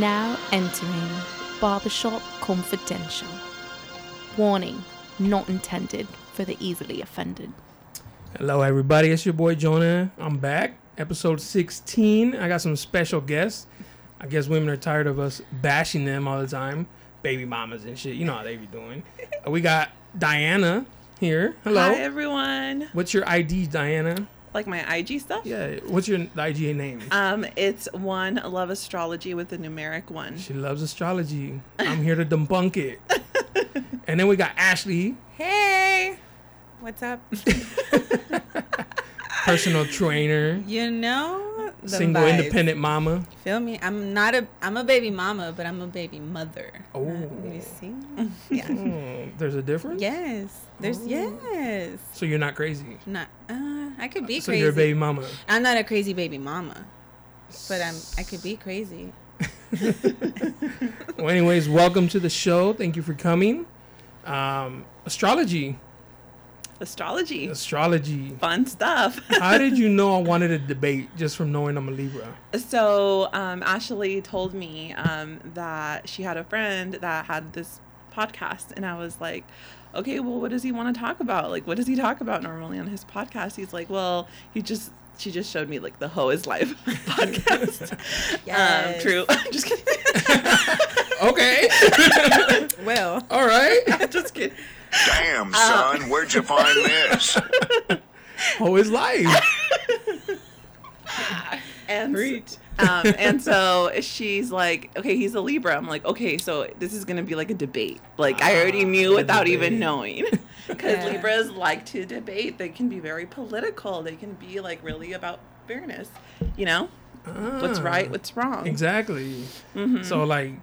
Now entering Barbershop Confidential. Warning, not intended for the easily offended. Hello, everybody. It's your boy Jonah. I'm back. Episode 16. I got some special guests. I guess women are tired of us bashing them all the time. Baby mamas and shit. You know how they be doing. We got Diana here. Hello. Hi everyone. What's your ID, Diana? Like my IG stuff? Yeah. What's your IG name? Um, it's one love astrology with the numeric one. She loves astrology. I'm here to debunk it. and then we got Ashley, Hey, what's up? personal trainer, You know, the single vibes. independent mama. Feel me? I'm not a. I'm a baby mama, but I'm a baby mother. Oh. you see? Yeah. Oh, there's a difference? yes. There's Oh. yes. So you're not crazy. Not. Uh, I could be so crazy. you're a baby mama. I'm not a crazy baby mama, but I'm. I could be crazy. Well, anyways, welcome to the show. Thank you for coming. Um, astrology, Astrology. astrology. Fun stuff. How did you know I wanted to debate just from knowing I'm a Libra? so um, Ashley told me um, that she had a friend that had this podcast, and I was like, okay, well, what does he want to talk about? Like, what does he talk about normally on his podcast? He's like, well, he just. She just showed me like the Hoe is Life podcast. Yes. Um, true. just kidding. Okay, Well, all right. just kidding. Damn, son, where'd you find this? Oh, it's life. And Preach. um, and so she's like, okay, he's a Libra. I'm like, okay, so this is gonna be like a debate. Like I already Ah, knew without debate. even knowing, because Yeah. Libras like to debate. They can be very political. They can be like really about fairness. You know, what's Ah, right, what's wrong. Exactly. Mhm. So like,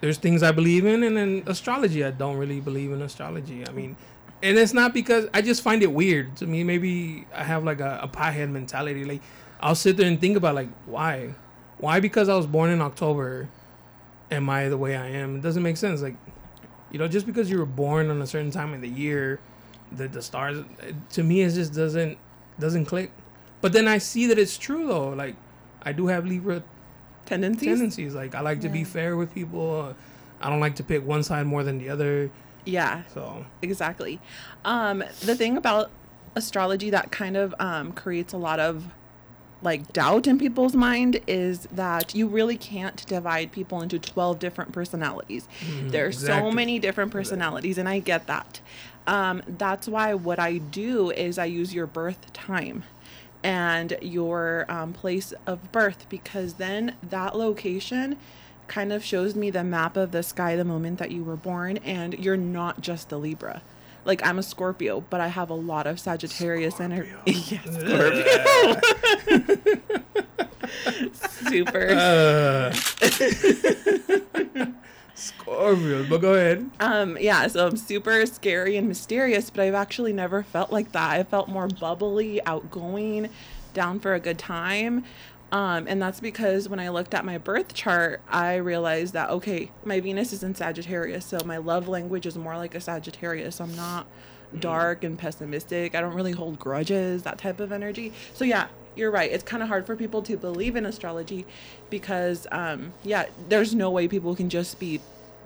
there's things I believe in, and then astrology I don't really believe in astrology. I mean, and it's not because I just find it weird to me. Maybe I have like a, a piehead mentality. Like, I'll sit there and think about like why, why because I was born in October, am I the way I am? It doesn't make sense. Like, you know, just because you were born on a certain time of the year, the the stars to me it just doesn't doesn't click. But then I see that it's true though. Like, I do have Libra Tendencies. tendencies. Like I like to be fair with people. I don't like to pick one side more than the other. Yeah. So exactly um the thing about astrology that kind of um creates a lot of like doubt in people's mind is that you really can't divide people into 12 different personalities there are so many different personalities and i get that um that's why what i do is i use your birth time and your um, place of birth because then that location kind of shows me the map of the sky the moment that you were born and you're not just a libra. Like i'm a scorpio but i have a lot of sagittarius energy yes scorpio. Super. Uh, Scorpio, but go ahead. um yeah so i'm super scary and mysterious but i've actually never felt like that i felt more bubbly outgoing down for a good time um, and that's because when I looked at my birth chart, I realized that okay, my Venus is in Sagittarius, so my love language is more like a Sagittarius. I'm not dark and pessimistic. I don't really hold grudges, that type of energy. So yeah, you're right. It's kind of hard for people to believe in astrology because um, yeah, there's no way people can just be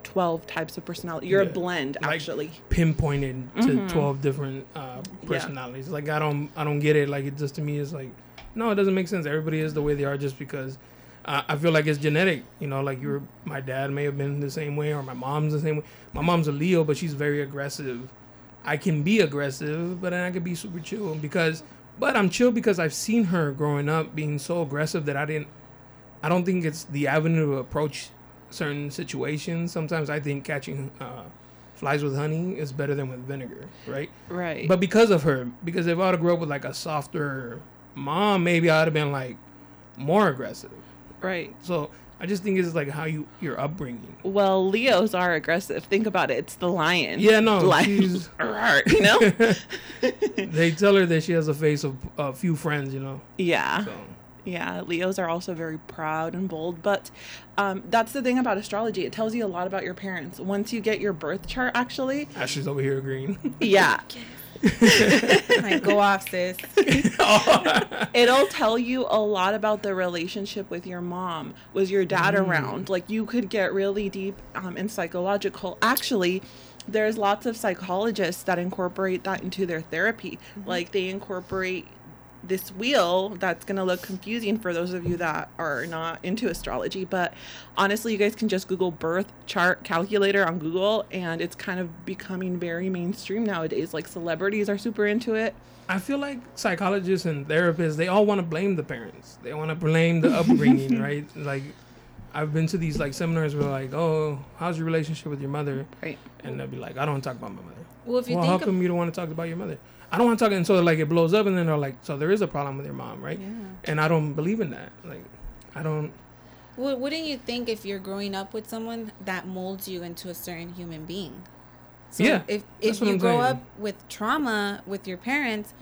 12 types of personality. You're Yeah. a blend Like, actually. Pinpointed to Mhm. twelve different uh, personalities. Like I don't, I don't get it. Like it just to me is like, no, it doesn't make sense. Everybody is the way they are just because. Uh, I feel like it's genetic, you know. Like you're, my dad may have been the same way, or my mom's the same way. My mom's a Leo, but she's very aggressive. I can be aggressive, but then I could be super chill because, but I'm chill because I've seen her growing up being so aggressive that I didn't. I don't think it's the avenue to approach certain situations. Sometimes I think catching uh, flies with honey is better than with vinegar, right? Right. But because of her, because if I would have grew up with like a softer mom, maybe I'd have been like more aggressive. right. So I just think it's like how you your upbringing. Well, Leos are aggressive. Think about it. It's the lion. Yeah, no, lion. she's- you know? they tell her that she has a face of a few friends, you know. yeah. So Yeah, Leos are also very proud and bold, but um, that's the thing about astrology. It tells you a lot about your parents. Once you get your birth chart, actually, Ashley's over here agreeing. yeah, like, go off, sis. It'll tell you a lot about the relationship with your mom. Was your dad Mm. around? Like you could get really deep um, in psychological. Actually, there's lots of psychologists that incorporate that into their therapy. Mm-hmm. Like they incorporate this wheel that's going to look confusing for those of you that are not into astrology but honestly you guys can just google birth chart calculator on google and it's kind of becoming very mainstream nowadays like celebrities are super into it I feel like psychologists and therapists, they all want to blame the parents. They want to blame the upbringing, right? Like, I've been to these like seminars where like, oh, how's your relationship with your mother? right And they'll be like, I don't talk about my mother. Well, if you well, how come of, you don't want to talk about your mother? I don't want to talk, and so like it blows up, and then they're like, so there is a problem with your mom, right? yeah. And I don't believe in that. Like, I don't. Well, wouldn't you think if you're growing up with someone that molds you into a certain human being? So Yeah, if if you grow saying. up with trauma with your parents,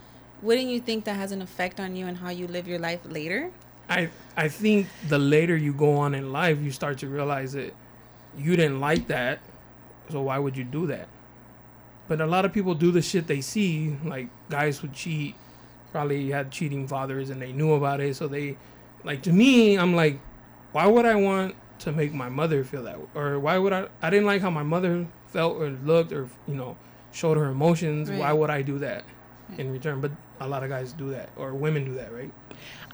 wouldn't you think that has an effect on you and how you live your life later? I I think the later you go on in life, you start to realize that you didn't like that, so why would you do that? But a lot of people do the shit they see, like guys who cheat, probably had cheating fathers and they knew about it, so they, like to me, I'm like, why would I want to make my mother feel that, or why would I? I didn't like how my mother felt or looked or you know showed her emotions. Why would I do that in return? But a lot of guys do that, or women do that, right?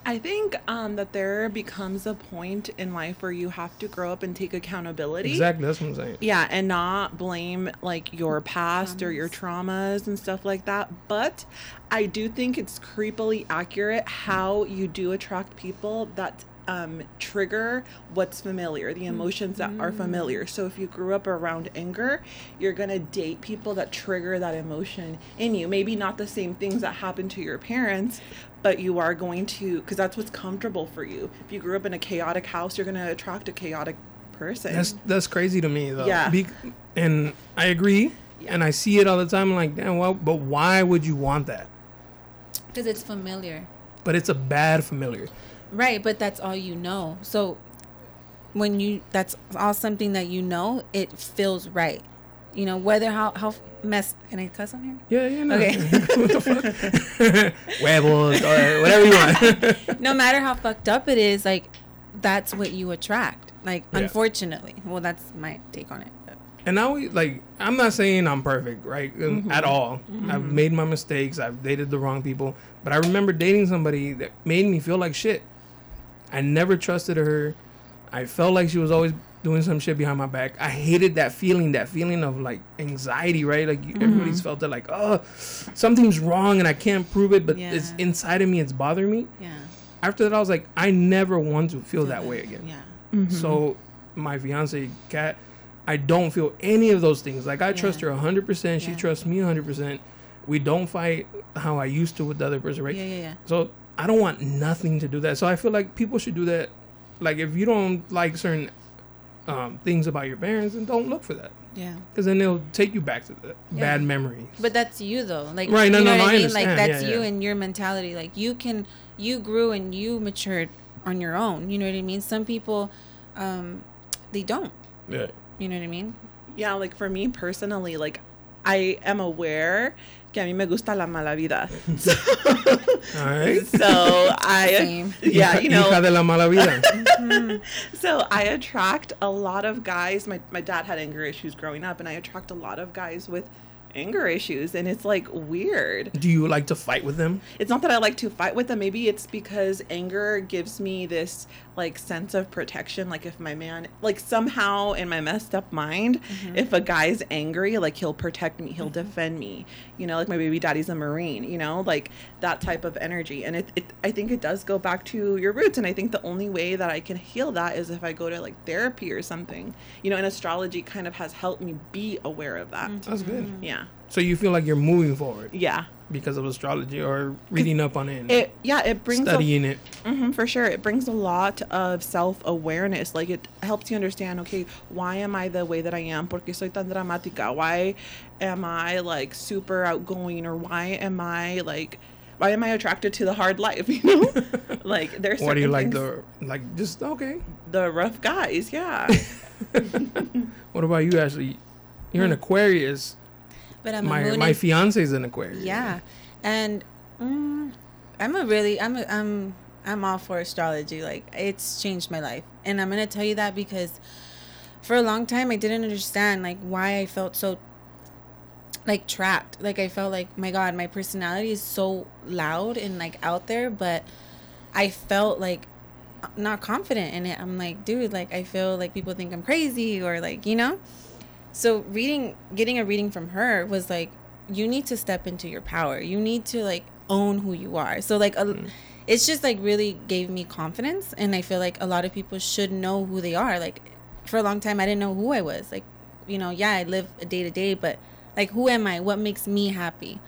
I think um, that there becomes a point in life where you have to grow up and take accountability. Exactly, that's what I'm saying. Yeah, and not blame like your past or your traumas and stuff like that. But I do think it's creepily accurate how you do attract people that um, trigger what's familiar, the emotions that are familiar. So if you grew up around anger, you're gonna date people that trigger that emotion in you. Maybe not the same things that happened to your parents, but you are going to, because that's what's comfortable for you. If you grew up in a chaotic house, you're gonna attract a chaotic person. That's that's crazy to me though. Yeah. Be- and I agree, and I see it all the time. I'm like, damn, well, but why would you want that? Because it's familiar. But it's a bad familiar. Right, but that's all you know. So when you that's all something that you know, it feels right. You know, whether how how mess can I cuss on here? Yeah, yeah, no. Okay. what the fuck? Huevos, or whatever you want. no matter how fucked up it is, like that's what you attract. Like Yeah. unfortunately. Well that's my take on it. but- and now we like, I'm not saying I'm perfect, right? Um, Mm-hmm. At all. I've made my mistakes. I've dated the wrong people. But I remember dating somebody that made me feel like shit. I never trusted her. I felt like she was always doing some shit behind my back. I hated that feeling, that feeling of like anxiety, right? Like Mm-hmm. everybody's felt it like, oh, something's wrong and I can't prove it, but it's inside of me, it's bothering me. Yeah. After that, I was like, I never want to feel that way again. Yeah. So my fiance, Kat, I don't feel any of those things. Like I trust Yeah. her 100%. She Yeah. trusts me 100%. We don't fight how I used to with the other person, right? Yeah, yeah, yeah. So I don't want nothing to do that. So I feel like people should do that. Like if you don't like certain um, things about your parents, then don't look for that. Yeah. Because then they'll take you back to the Yeah. bad memories. But that's you though. Like Right, no, you know no, what no, I I mean? Like that's Yeah, you yeah. and your mentality. Like you can you grew and you matured on your own. You know what I mean? Some people um they don't. yeah. You know what I mean? Yeah, like for me personally, like I am aware que a mí me gusta la mala vida. So, All right. so I, Same. yeah, you know, Hija de la mala vida. so I attract a lot of guys. My, my dad had anger issues growing up, and I attract a lot of guys with anger issues. And it's like weird. do you like to fight with them? It's not that I like to fight with them. Maybe it's because anger gives me this like sense of protection. Like if my man, like somehow in my messed up mind, mm-hmm. if a guy's angry, like he'll protect me, he'll mm-hmm. defend me. You know, like my baby daddy's a marine. You know, like that type of energy. And it, it, I think it does go back to your roots. And I think the only way that I can heal that is if I go to like therapy or something. You know, and astrology kind of has helped me be aware of that. Mm-hmm. That's good. Yeah, So you feel like you're moving forward yeah. because of astrology or reading up on it, It yeah, it brings a, studying it. hmm for sure. It brings a lot of self awareness. Like it helps you understand, okay, why am I the way that I am? Porque soy tan dramática? Why am I like super outgoing? Or why am I like, why am I attracted to the hard life? You know, like there's Why do you like the like just okay? the rough guys? Yeah. What about you, Ashley? You're an Hmm. Aquarius. But I'm a my my in- fiance's an Aquarius. Yeah, and mm, I'm a really I'm a, I'm I'm all for astrology. Like it's changed my life, and I'm gonna tell you that because for a long time I didn't understand like why I felt so like trapped. Like I felt like my God, my personality is so loud and like out there, but I felt like not confident in it. I'm like, dude, like I feel like people think I'm crazy or like you know. So reading, getting a reading from her was like, you need to step into your power. You need to like own who you are. So like, a, mm. it's just like really gave me confidence, and I feel like a lot of people should know who they are. Like, for a long time, I didn't know who I was. Like, you know, yeah, I live a day to day, but like, who am I? What makes me happy?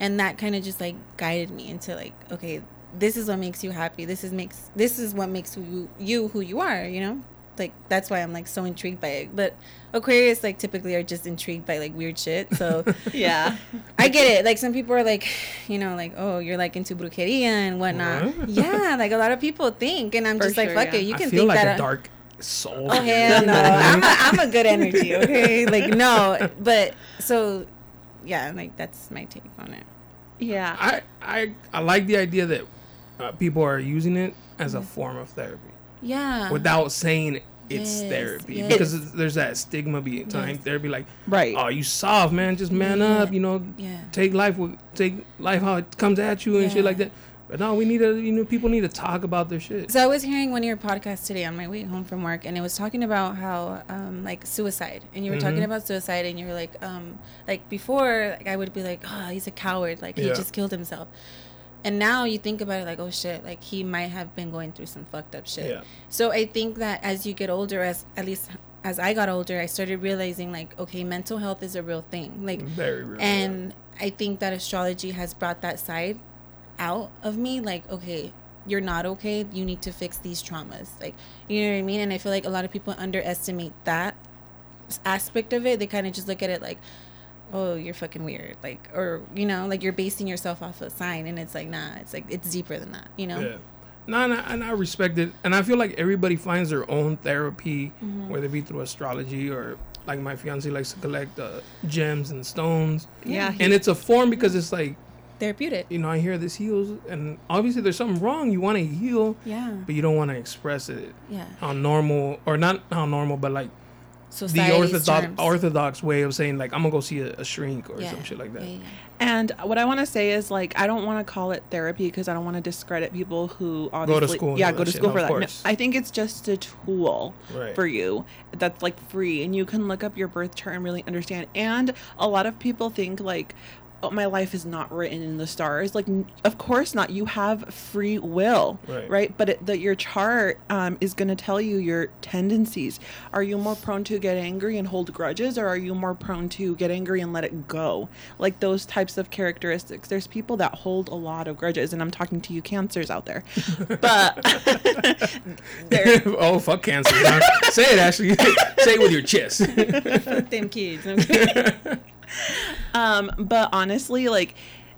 And that kind of just like guided me into like, okay, this is what makes you happy. This is makes this is what makes you you who you are. You know like that's why I'm like so intrigued by it. But Aquarius like typically are just intrigued by like weird shit. So Yeah. I get it. Like some people are like, you know, like oh you're like into brujeria and whatnot. What? Yeah, like a lot of people think, and I'm For just like fuck yeah. it. You I can feel think like that. a dark soul. Oh hell no! I'm a, I'm a good energy. Okay, like no, but so yeah, like that's my take on it. Yeah. I, I I like the idea that uh, people are using it as a form of therapy Yeah. without saying it's Yes, therapy yes. because it's- there's that stigma behind Yes. therapy like Right. oh you soft man just man Yeah. up you know Yeah. take life with take life how it comes at you and shit like that but no we need to you know people need to talk about their shit So I was hearing one of your podcasts today on my way home from work, and it was talking about how, um, like suicide, and you were talking Mhm. about suicide, and you were like, um, like before, like I would be like, oh, he's a coward, like he Yeah. just killed himself, and now you think about it, like, oh shit, like he might have been going through some fucked up shit. Yeah. So I think that as you get older, as at least as I got older, I started realizing like, okay, mental health is a real thing, like very real and I think that astrology has brought that side out of me. Like, okay, you're not okay. You need to fix these traumas. Like, you know what I mean? And I feel like a lot of people underestimate that aspect of it. They kind of just look at it like, oh, you're fucking weird. Like, or, you know, like you're basing yourself off a sign. And it's like, nah, it's like, it's deeper than that, you know? Yeah. No, and I, and I respect it, and I feel like everybody finds their own therapy, Mm-hmm. whether it be through astrology or like my fiance likes to collect uh, gems and stones, Yeah. and it's a form because it's like Therapeutic. you know I hear this heals, and obviously there's something wrong. You want to heal, Yeah. but you don't want to express it Yeah. how normal or not how normal, but like the orthodox terms. orthodox way of saying like I'm gonna go see a, a shrink or Yeah. some shit like that. Yeah, yeah. And what I want to say is like I don't want to call it therapy because I don't want to discredit people who obviously school yeah go to school of for that. No. I think it's just a tool Right. for you that's like free and you can look up your birth chart and really understand. And a lot of people think like oh, my life is not written in the stars. Like n- of course not. You have free will, Right. But that your chart um, is going to tell you your tendencies. Are you more prone to get angry and hold grudges, or are you more prone to get angry and let it go? Like those types of characteristics. There's people that hold a lot of grudges, and I'm talking to you cancers out there. But oh fuck cancer! Say it, Ashley. Say it with your chest. Fuck them kids. Um but honestly like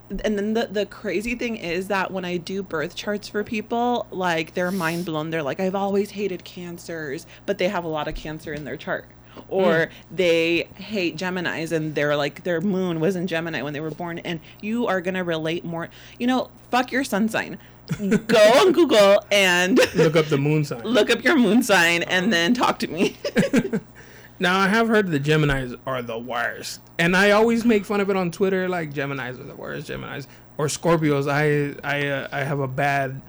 and then the, the crazy thing is that when I do birth charts for people, like they're mind blown. They're like, I've always hated cancers, but they have a lot of cancer in their chart. Or they hate Geminis and they're like, their moon was in Gemini when they were born. And you are going to relate more. You know, fuck your sun sign. Go on Google and Look up the moon sign. look up your moon sign and then talk to me. Now I have heard the Gemini's are the worst, and I always make fun of it on Twitter. Like Gemini's are the worst, Gemini's or Scorpios. I I uh, I have a bad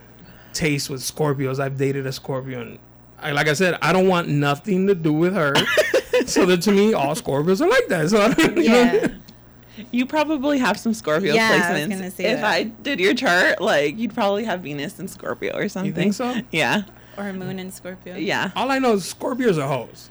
taste with Scorpios. I've dated a Scorpio, and I, like I said, I don't want nothing to do with her. so that to me, all Scorpios are like that. So I don't, you know, yeah. You probably have some Scorpio Yeah, I was placements. gonna say if that. I did your chart, like you'd probably have Venus and Scorpio or something. you think so? Yeah. Or moon and Scorpio. Yeah. All I know is Scorpios are hoes.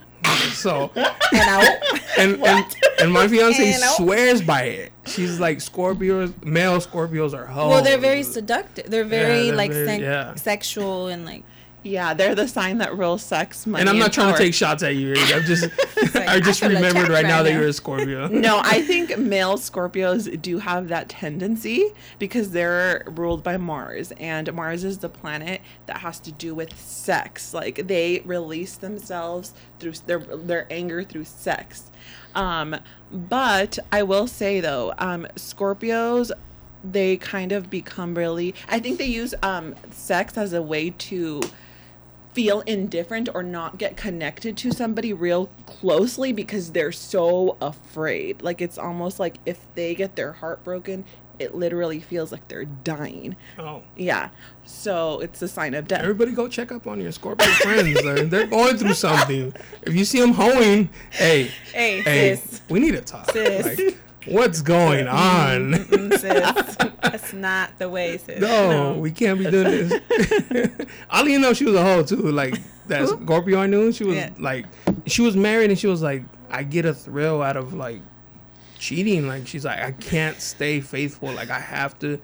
So And and and, and my fiance And swears by it. She's like Scorpios, male Scorpios are hoes. Well, they're very seductive. They're very they're like very- sen- yeah. sexual and like Yeah, they're the sign that real sex, money, And I'm not trying power. to take shots at you. I'm just, like, I just I remembered right now that you're a Scorpio. No, I think male Scorpios do have that tendency because they're ruled by Mars, and Mars is the planet that has to do with sex. Like they release themselves through their their anger through sex. Um, but I will say though, um, Scorpios they kind of become really. I think they use um, sex as a way to feel indifferent or not get connected to somebody real closely because they're so afraid. Like it's almost like if they get their heart broken, it literally feels like they're dying. Oh. Yeah. So it's a sign of death. Everybody go check up on your Scorpio friends. They're, they're going through something. If you see them hoeing, hey, Hey, hey, sis. we need to talk. Sis. Like, what's going on? Sis. That's not the way, sis. No, we can't be doing this. All you know, she was a hoe too. Like that Scorpio I knew, she was Yeah. like, she was married and she was like, I get a thrill out of like cheating. Like she's like, I can't stay faithful. Like I have to.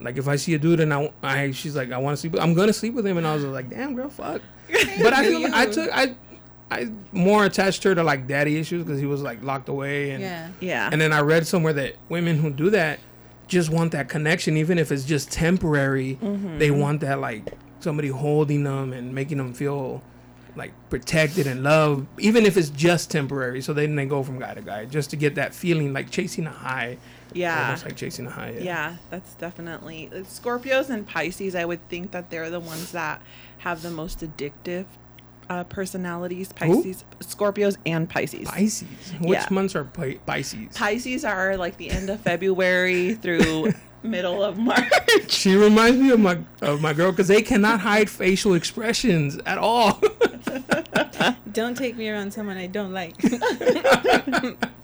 Like if I see a dude and I, I she's like, I want to sleep. I'm gonna sleep with him, and I was like, damn girl, fuck. But I feel like I took I. I more attached her to like daddy issues because he was like locked away and Yeah. yeah. and then I read somewhere that women who do that just want that connection, even if it's just temporary. Mm-hmm. They want that like somebody holding them and making them feel like protected and loved, even if it's just temporary. So then they go from guy to guy just to get that feeling, like chasing a high. yeah. almost like chasing a high. Yeah. Yeah, that's definitely uh, Scorpios and Pisces. I would think that they're the ones that have the most addictive uh, personalities. Pisces, Scorpios, and Pisces. Pisces. Which Yeah. months are Pi- Pisces? Pisces are like the end of February through middle of March. she reminds me of my of my girl because they cannot hide facial expressions at all. Don't take me around someone I don't like.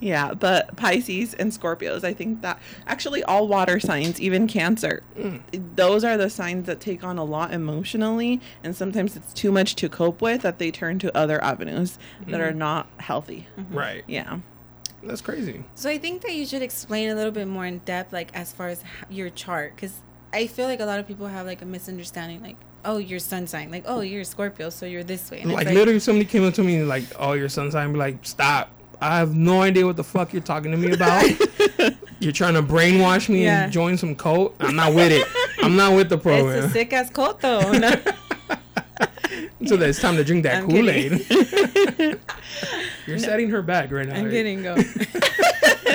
Yeah, but Pisces and Scorpios, I think that actually all water signs, even Cancer, mm. those are the signs that take on a lot emotionally, and sometimes it's too much to cope with that they turn to other avenues that are mm. not healthy. Mm-hmm. right. Yeah. That's crazy. So I think that you should explain a little bit more in depth, like as far as your chart, because I feel like a lot of people have like a misunderstanding, like, oh, your sun sign, like, oh, you're a Scorpio, so you're this way. And it's like, literally somebody came up to me and like, "Oh, your sun sign." Be like, "Stop! I have no idea what the fuck you're talking to me about. you're trying to brainwash me Yeah. and join some cult. I'm not with it. I'm not with the program. it's a sick ass cult though. No. so that it's time to drink that Kool Aid. you're setting her back right now. I'm right? kidding, go.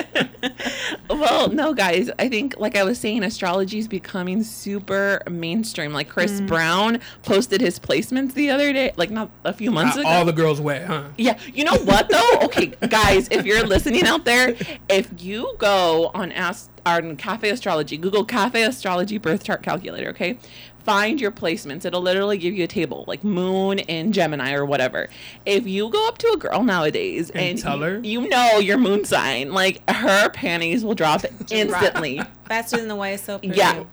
Well, no, guys. I think, like I was saying, astrology is becoming super mainstream. Like Chris Brown posted his placements the other day, like not a few months Uh, ago. all the girls wet, huh? Yeah, you know what though? Okay, guys, if you're listening out there, if you go on Ask on Cafe Astrology, Google Cafe Astrology birth chart calculator, okay? Find your placements. It'll literally give you a table like Moon in Gemini or whatever. If you go up to a girl nowadays And and, tell her? you know your moon sign, like her panties will drop instantly. Faster than the YSL. Period.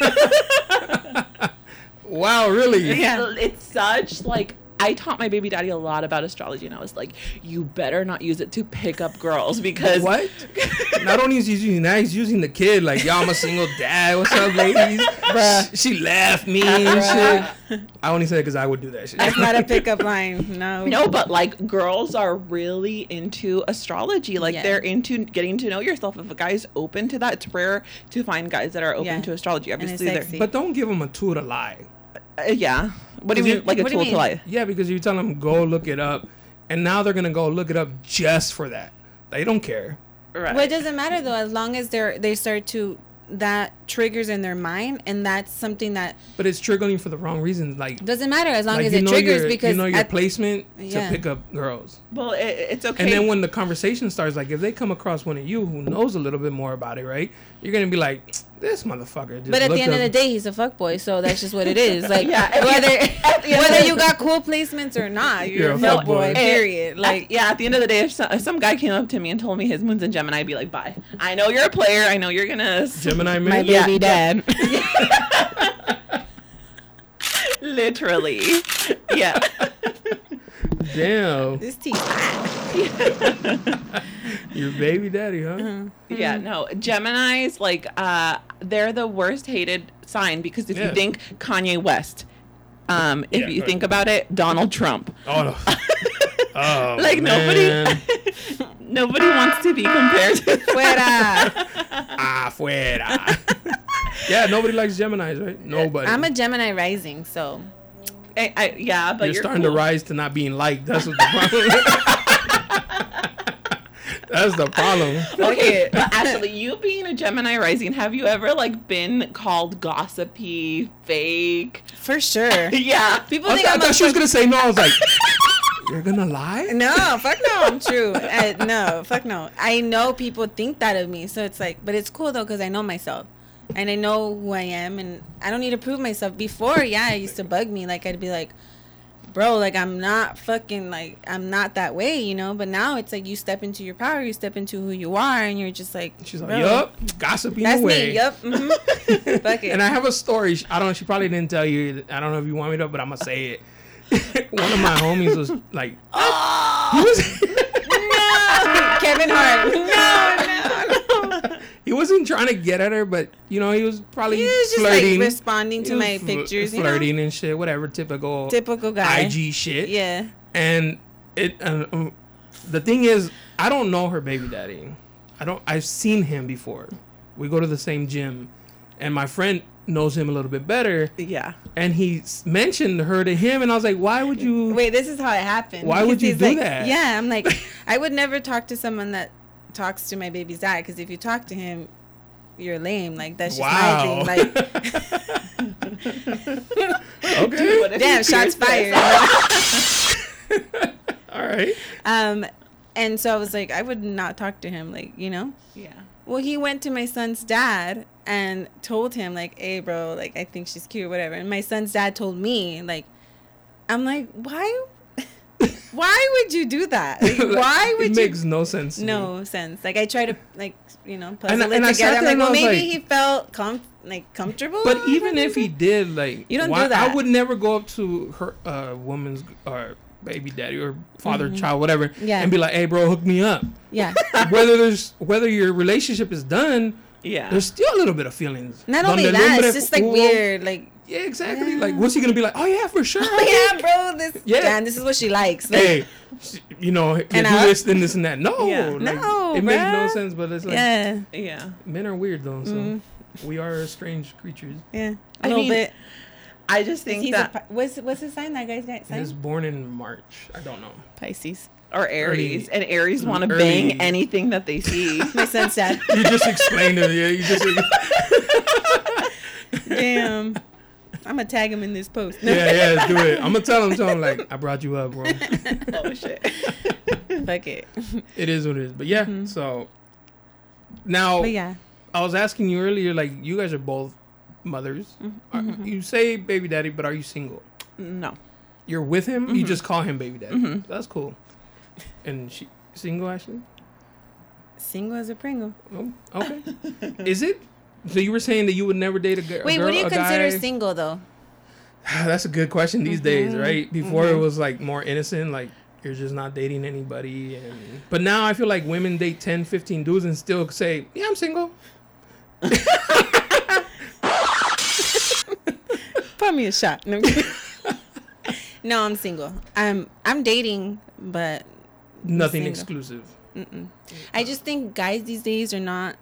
yeah. Wow, really? Yeah. It's such like I taught my baby daddy a lot about astrology and I was like, you better not use it to pick up girls because What? Not only is he using that, he's using the kid. Like, yo, I'm a single dad. What's up, ladies? She left me and shit. I only said it because I would do that shit. That's not a pickup line. No. No, but like girls are really into astrology. Like Yeah. they're into getting to know yourself. If a guy's open to that, it's rare to find guys that are open Yeah. to astrology. And it's Obviously, they're sexy. But don't give him a tool to lie. Uh, yeah. What do you Because mean, like a what do you tool to mean? lie? Yeah, because you tell them go look it up, and now they're gonna go look it up just for that. They don't care. Right. Well, it doesn't matter though, as long as they're they start to that triggers in their mind, and that's something that But it's triggering for the wrong reasons. Like, doesn't matter as long like as it triggers your, because you know your at- placement Yeah. to pick up girls. well, it, it's okay. And then when the conversation starts, like if they come across one of you who knows a little bit more about it, right? You're gonna be like, this motherfucker. Just But at the looked end of the day, he's a fuckboy, so that's just what it is. Like Yeah, whether at whether you got cool placements or not, you're, You're a a fuckboy. fuckboy. Period. Like, Like yeah, at the end of the day, if some, if some guy came up to me and told me his moon's in Gemini, I'd be like, bye. I know you're a player. I know you're gonna. Gemini my man. Yeah. baby dad. Literally. Yeah. Damn, this tea. your baby daddy, huh? Mm-hmm. Yeah, no. Gemini's like uh they're the worst hated sign because if Yeah. you think Kanye West, Um, if Yeah, you think about it, Donald Trump. Oh, no. oh Like, man. nobody- Nobody wants to be compared to. Fuera. Afuera. yeah, nobody likes Geminis, right? Nobody. I'm a Gemini rising, so I, I, yeah, but you're, you're, starting cool. to rise to not being liked. That's what the problem. That's the problem. Okay, but actually, you being a Gemini rising, have you ever like been called gossipy, fake? for sure. Yeah. People I, think thought- I I'm a thought she was gonna say no. I was like, you're gonna lie? No, fuck no, I'm true. Uh, no, fuck no. I know people think that of me, so it's like, but it's cool though because I know myself, and I know who I am, and I don't need to prove myself. Before, yeah, it used to bug me. Like I'd be like, bro, like I'm not fucking like I'm not that way, you know. But now it's like you step into your power, you step into who you are, and you're just like, She's like, yup, gossiping that's away. me. Yup. Mm-hmm. fuck it. And I have a story. I don't. She probably didn't tell you. I don't know if you want me to, but I'm gonna say it. One of my homies was like, oh, he was. Kevin Hart. He wasn't trying to get at her, but you know, he was probably He was just flirting, like responding to my fl- pictures, you know? flirting and shit, whatever, typical, Typical guy. IG shit. Yeah. And it, uh, the thing is, I don't know her baby daddy. I don't. I've seen him before. We go to the same gym, and my friend knows him a little bit better. Yeah. And he mentioned her to him, and I was like, "Why would you?" Wait, this is how it happened. Why would you do like- that? Yeah, I'm like, I would never talk to someone that talks to my baby's dad because if you talk to him, you're lame. Like that's just Wow. my thing. Like, okay. Damn, shots fired. All right. um, and so I was like, I would not talk to him. Like, you know. Yeah. Well, he went to my son's dad and told him like, "Hey, bro, like I think she's cute, whatever." And my son's dad told me like, I'm like, why? Why would you do that? Like, why would it you? It makes no sense. no sense. Like I try to like you know puzzle And it and together. I'm like, well, maybe like- he felt com- like comfortable. But even if he did, like, You don't why, do that. I would never go up to her uh, woman's or baby daddy or father, child, whatever, Mm-hmm. Yeah. and be like, "Hey, bro, hook me up." yeah, whether there's whether your relationship is done, Yeah. there's still a little bit of feelings. not only that, it's just like weird. Like, Yeah, exactly. Yeah. Like, what's he gonna be like? Oh yeah, for sure. oh yeah, bro, this Yeah. damn, this is what she likes. Like, Hey, sh- you know, you do And I- this, then this, and that. No, Yeah. like, No, it makes no sense. But it's like yeah, yeah. men are weird though. So Mhm. we are strange creatures. yeah, a I little mean, bit. I just think He's that a, what's what's his sign? That guy's got He was born in March. I don't know. Pisces. or Aries Early- and Aries want to early- bang anything that they see. My son's dad. You just explained it. Yeah, you just. Damn. I'm gonna tag him in this post. No, yeah, yeah, let's do it. I'm gonna tell him. Tell him like I brought you up, bro. oh shit. fuck it. It is what it is. But yeah, so now Mm-hmm. But yeah, I was asking you earlier, like you guys are both mothers. Mm-hmm. Are- you say baby daddy, but are you single? No. You're with him. Mm-hmm. You just call him baby daddy. That's cool. And she single actually. single as a Pringle. Oh, okay. is it? So you were saying that you would never date a, gir- a Wait, what do you consider guy? single though? That's a good question these days, Mm-hmm. right? Before it was like more innocent, like you're just not dating anybody. And but now I feel like women date 10, 15 dudes and still say, "Yeah, I'm single." Put me a shot. No, I'm no, I'm single. I'm I'm dating, but Nothing Single. exclusive. I just think guys these days are not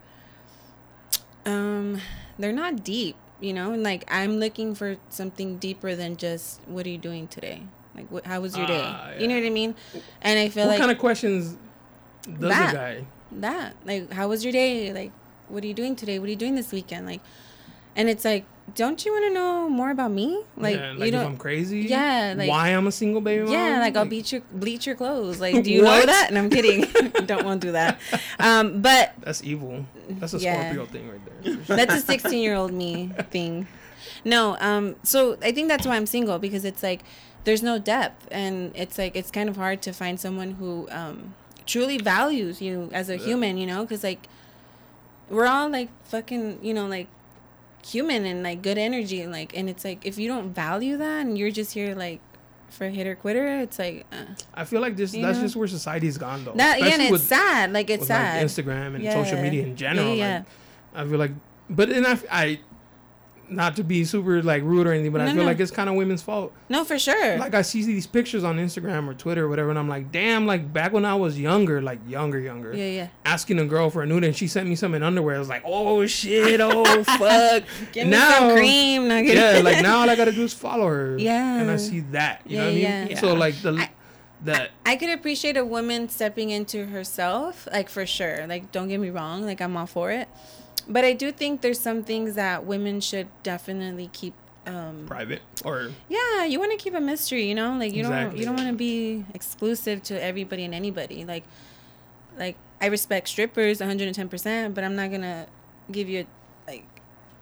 um they're not deep, you know? And like I'm looking for something deeper than just what are you doing today? Like what, how was your day? Ah, You know what I mean? And I feel What like what kind of questions does That. a guy? that like how was your day? Like what are you doing today? What are you doing this weekend? Like and it's like don't you want to know more about me? Like yeah, you like if don't I'm crazy. Yeah, like- why I'm a single baby mom. Yeah, like I'll Like, bleach your bleach your clothes. Like, do you know that? And I'm kidding. Don't want to do that. Um, but That's evil. That's a Yeah. Scorpio thing right there. sure. that's a 16 year old me thing. No, um, so I think that's why I'm single because it's like there's no depth, and it's like it's kind of hard to find someone who um, truly values you as a human. You know, because like we're all like fucking, you know, like human and like good energy and like and it's like if you don't value that and you're just here like for a hit or quitter it's like uh, I feel like this. That's know? just where society's gone though. that yeah and it's with- sad like it's with sad like Instagram and social media in general. Yeah, like, I feel like, but then I, I, not to be super like rude or anything, but I feel no. like it's kind of women's fault. No, for sure. Like I see these pictures on Instagram or Twitter or whatever, and I'm like, damn, like back when I was younger, like younger, younger, yeah, yeah. asking a girl for a nude, and she sent me some in underwear. I was like, oh shit, oh fuck. Give me now, some cream. No, yeah, like now all I gotta do is follow her. Yeah. and I see that. You Yeah, know what I mean? yeah. So like the I- that I could appreciate a woman stepping into herself, like for sure. Like, don't get me wrong, like I'm all for it. But I do think there's some things that women should definitely keep. Um, private or yeah, you want to keep a mystery, you know. Like you don't, you don't want to be exclusive to everybody and anybody. Like, like I respect strippers 110, percent but I'm not gonna give you a, like,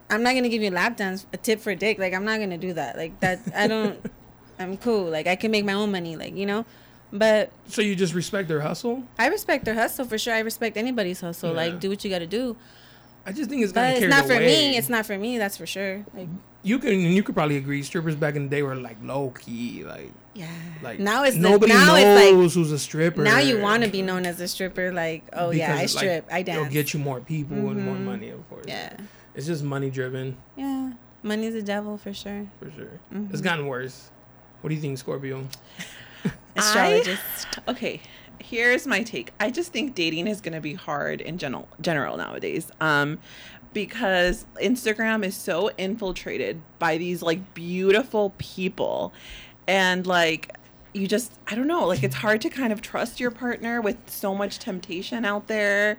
I'm not gonna give you a lap dance, a tip for a dick. Like I'm not gonna do that. Like that, I don't. I'm cool. Like I can make my own money. Like you know. But so you just respect their hustle. I respect their hustle for sure. I respect anybody's hustle. Yeah. Like, do what you got to do. I just think it's But kind of it's not for away. me. It's not for me. That's for sure. Like, you can and you could probably agree. Strippers back in the day were like low key, like yeah. like now it's the- nobody now knows it's who's a stripper. now you want to be known as a stripper. Like, oh yeah, I because, like, strip. I dance. It'll get you more people and more Mhm. money, of course. yeah, it's just money driven yeah. Money's the devil for sure. for sure. Mm-hmm. It's gotten worse. What do you think, Scorpio? Astrologist. okay here's my take i just think dating is going to be hard in general general nowadays um because instagram is so infiltrated by these like beautiful people and like you just i don't know like it's hard to kind of trust your partner with so much temptation out there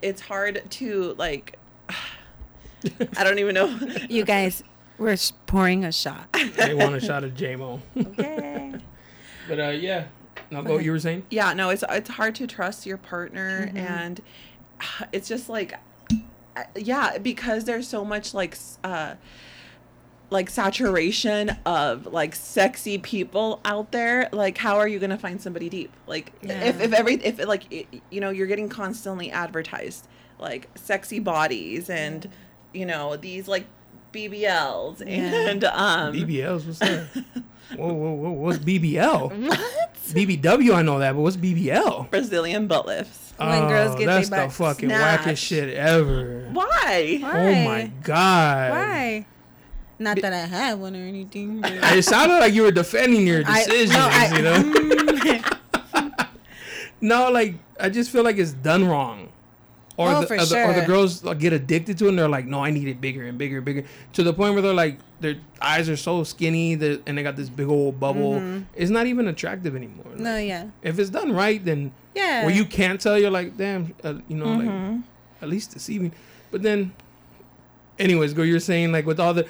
it's hard to like i don't even know you guys, we're pouring a shot. they want a shot of JMO. Okay. but uh, yeah. No, go. You were saying? yeah no it's it's hard to trust your partner Mm-hmm. and it's just like uh, yeah because there's so much like uh like saturation of like sexy people out there like how are you gonna find somebody deep like if, Yeah. if every if like it, you know you're getting constantly advertised like sexy bodies and you know these like bbls and um BBLs. What's that? whoa, whoa, whoa. What's BBL? what? BBW, I know that, but what's BBL? brazilian butt lifts When girls get oh, that's their the butts fucking snatched. wackest shit ever. why Oh my god. Why? Not that I had one or anything. But It sounded like you were defending your I- decisions, no, I- you know? Mm. no, like I just feel like it's done wrong. Or, Oh, the, or, the, or the girls get addicted to it and they're like, no, I need it bigger and bigger and bigger. To the point where they're like, their eyes are so skinny that, and they got this big old bubble. It's not even attractive anymore. Mm-hmm. no, yeah, If it's done right, then yeah. where you can't tell, you're like, damn, uh, you know, Mm-hmm. like at least deceiving. But then, anyways, go. You're saying like with all the,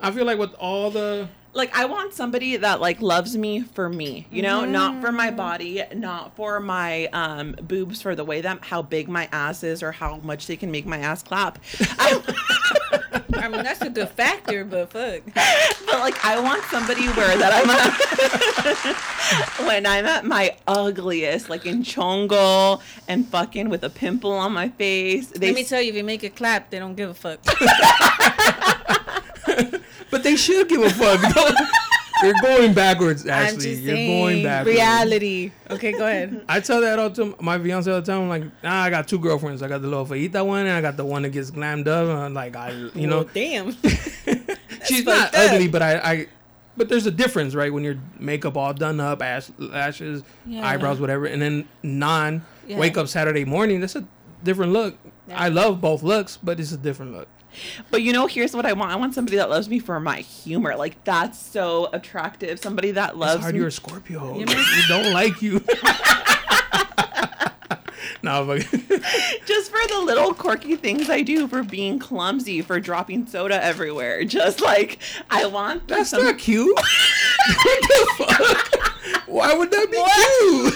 I feel like with all the, like I want somebody that like loves me for me, you know, not for my Mm. body, not for my um boobs for the way that how big my ass is or how much they can make my ass clap. I, I mean, that's a good factor, but fuck. but like I want somebody where that I'm at, when I'm at my ugliest, like in chongo and fucking with a pimple on my face. They Let me tell you, if you make a clap, they don't give a fuck. But they should give a fuck. You're going backwards. I'm Actually, just you're saying, going backwards. reality. Okay, go ahead. I tell that all to my fiance all the time. I'm like, nah, I got two girlfriends. I got the little fajita one, and I got the one that gets glammed up. And I'm like, I, you know, Well, damn. she's not up. ugly, but I, I, but there's a difference, right? When your makeup all done up, ash, lashes, Yeah. eyebrows, whatever, and then non Yeah. wake up Saturday morning. That's a different look. I love both looks, but it's a different look. But you know, here's what I want. I want somebody that loves me for my humor. Like that's so attractive. Somebody that loves. It's loves hard me. you're a Scorpio. You Like, we don't like you. no, but just for the little quirky things I do, for being clumsy, for dropping soda everywhere. Just like I want that's some- not cute. what the fuck? Why would that be cute?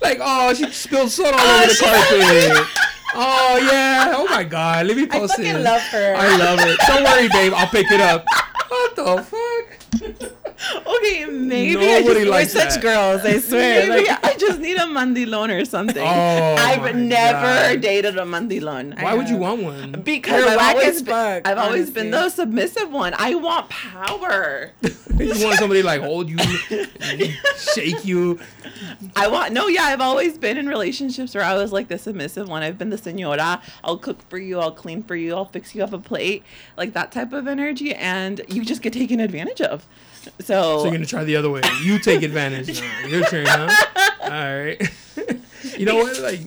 Like, oh, she spilled soda all oh, over the carpet. Oh yeah. Oh my god. Let me post fucking it. I love her. I love it. Don't worry, babe. I'll pick it up. What the fuck? Okay, maybe I Nobody just, We're such girls, I swear. maybe Like, I just need a mandilon or something. Oh, I've never God. dated a mandilon. Why would you want one? Because You're I've always, been, fuck, I've always been the submissive one. I want power. you want somebody like hold you, shake you. I want no, yeah. I've always been in relationships where I was like the submissive one. I've been the senora. I'll cook for you. I'll clean for you. I'll fix you up a plate. Like that type of energy, and you just get taken advantage of. So, So you're gonna try the other way. You take advantage. Nah, your turn, huh? All right. you know what? Like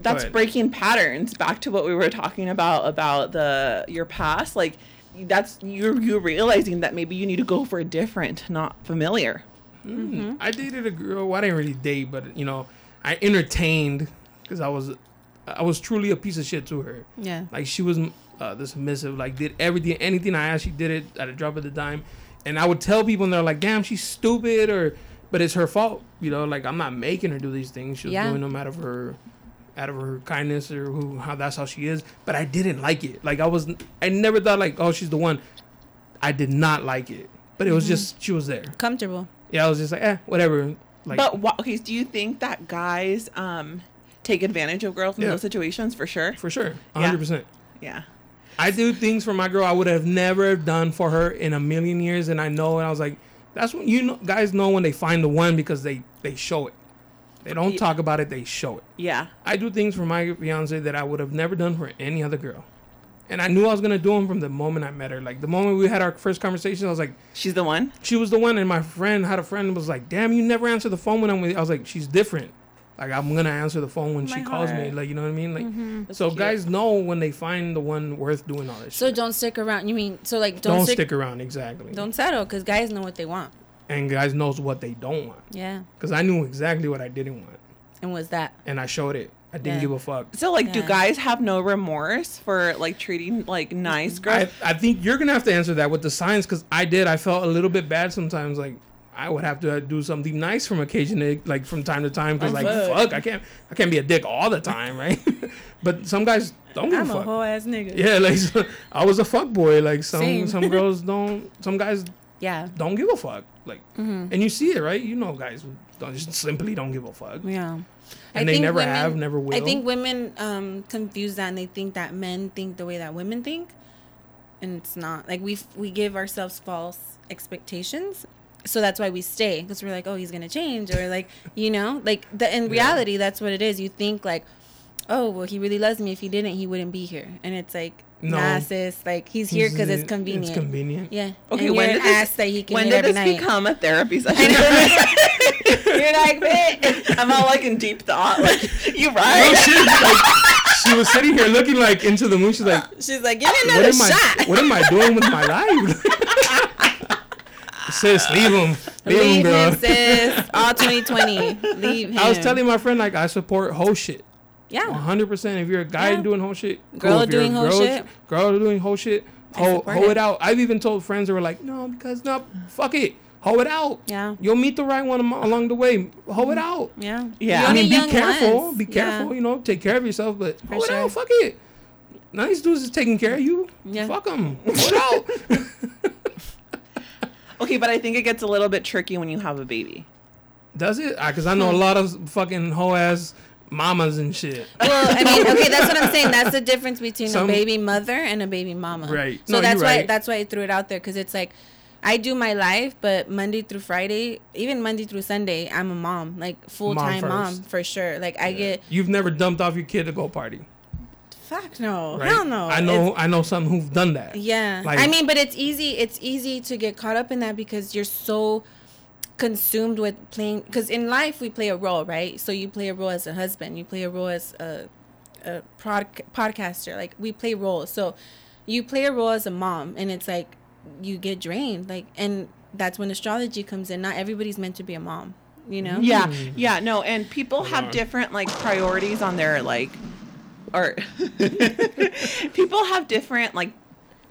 that's breaking patterns. Back to what we were talking about about the your past. Like that's you you realizing that maybe you need to go for a different, not familiar. I dated a girl. Well, I didn't really date, but you know, I entertained because I was, I was truly a piece of shit to her. yeah. Like she was uh, the submissive. Like did everything, anything I asked, she did it at a drop of the dime. And I would tell people, and they're like, "Damn, she's stupid," or, but it's her fault. You know, like I'm not making her do these things. She was Yeah. doing them out of her, out of her kindness or who how that's how she is. But I didn't like it. Like I was, I never thought like, oh, she's the one. I did not like it. But it was just she was there. Comfortable. Yeah, I was just like, eh, whatever. Like, but wha- okay, do you think that guys um take advantage of girls in Yeah. those situations for sure? for sure, Yeah. hundred percent. Yeah. I do things for my girl I would have never done for her in a million years, and I know. And I was like, that's when you know, guys know when they find the one because they they show it. They don't Yeah. talk about it; they show it. Yeah. I do things for my fiance that I would have never done for any other girl, and I knew I was gonna do them from the moment I met her. Like the moment we had our first conversation, I was like, She's the one. she was the one. And my friend had a friend was like, damn, you never answer the phone when I'm with. you." I was like, she's different. Like I'm gonna answer the phone when she My calls me. Like you know what I mean? Like mm-hmm. That's so, cute. guys know when they find the one worth doing all this. So shit. don't stick around. You mean so like don't, don't stick, stick around exactly. don't settle because guys know what they want. and guys knows what they don't want Yeah. because I knew exactly what I didn't want, And was that? and I showed it. I didn't Yeah. give a fuck. So like, do guys have no remorse for like treating like nice girls? I, I think you're gonna have to answer that with the signs because I did. I felt a little bit bad sometimes. Like I would have to do something nice from occasionally, like from time to time, because like fuck. fuck, I can't, I can't be a dick all the time, right? but some guys don't give I'm a fuck. whole ass nigga. yeah, like so- I was a fuck boy. Like some Same. some girls don't, some guys Yeah. don't give a fuck. Like, Mm-hmm. and you see it, right? You know, guys don't just simply don't give a fuck. Yeah. And they never have, never will. I think women um, confuse that and they think that men think the way that women think, and it's not. Like we we give ourselves false expectations, so that's why we stay because we're like, oh, he's gonna change, or like you know, like the in reality, that's what it is. You think like, oh, well, he really loves me. If he didn't, he wouldn't be here, and it's like, No. nah, sis, like he's here because it's It's convenient. convenient. Yeah. Okay, and when you're did an this- that he can when did every this night. become a therapy session? you're like, bitch. I'm all like in deep thought. Like, you right? shit. Like, she was sitting here looking like into the moon. She's like, She's like, give me what another am I? shot. What am I doing with my life? Sis, leave him. Leave, him, Leave girl. him, sis. All 2020. Leave him. I was telling my friend like I support whole shit. Yeah. 100. percent If you're a guy Yeah. doing whole shit, Girl If doing whole girl, shit. girl doing whole shit, I hoe, support it. it out. I've even told friends who were like, no, because no, fuck it, hoe it out. Yeah. You'll meet the right one along the way. Hoe it out. Yeah. Yeah. You I mean, be careful. ones. Be careful. Yeah. You know, take care of yourself. But For hoe it out. Fuck it. Nice dudes is taking care of you. Yeah. Fuck them. Hoe it out. Okay, but I think it gets a little bit tricky when you have a baby. Does it? Because I know a hmm. lot of fucking hoe ass mamas and shit. Well, I mean, okay, that's what I'm saying. That's the difference between Some- a baby mother and a baby mama. Right. So No, that's why right. that's why I threw it out there because it's like I do my life, but Monday through Friday, even Monday through Sunday, I'm a mom, like full time Mom mom, for sure. Like I get You've never dumped off your kid to go party, fuck no, right? hell no. I know. It's- I know some who've done that. Yeah. Like- I mean, but it's easy. It's easy to get caught up in that because you're so consumed with playing. Because in life, we play a role, right? So you play a role as a husband. You play a role as a, a prod, podcaster. Like we play roles. So you play a role as a mom, and it's like you get drained. Like, and that's when astrology comes in. Not everybody's meant to be a mom. You know? Yeah, mm. yeah, no, and people have different like priorities on their like, or people have different like.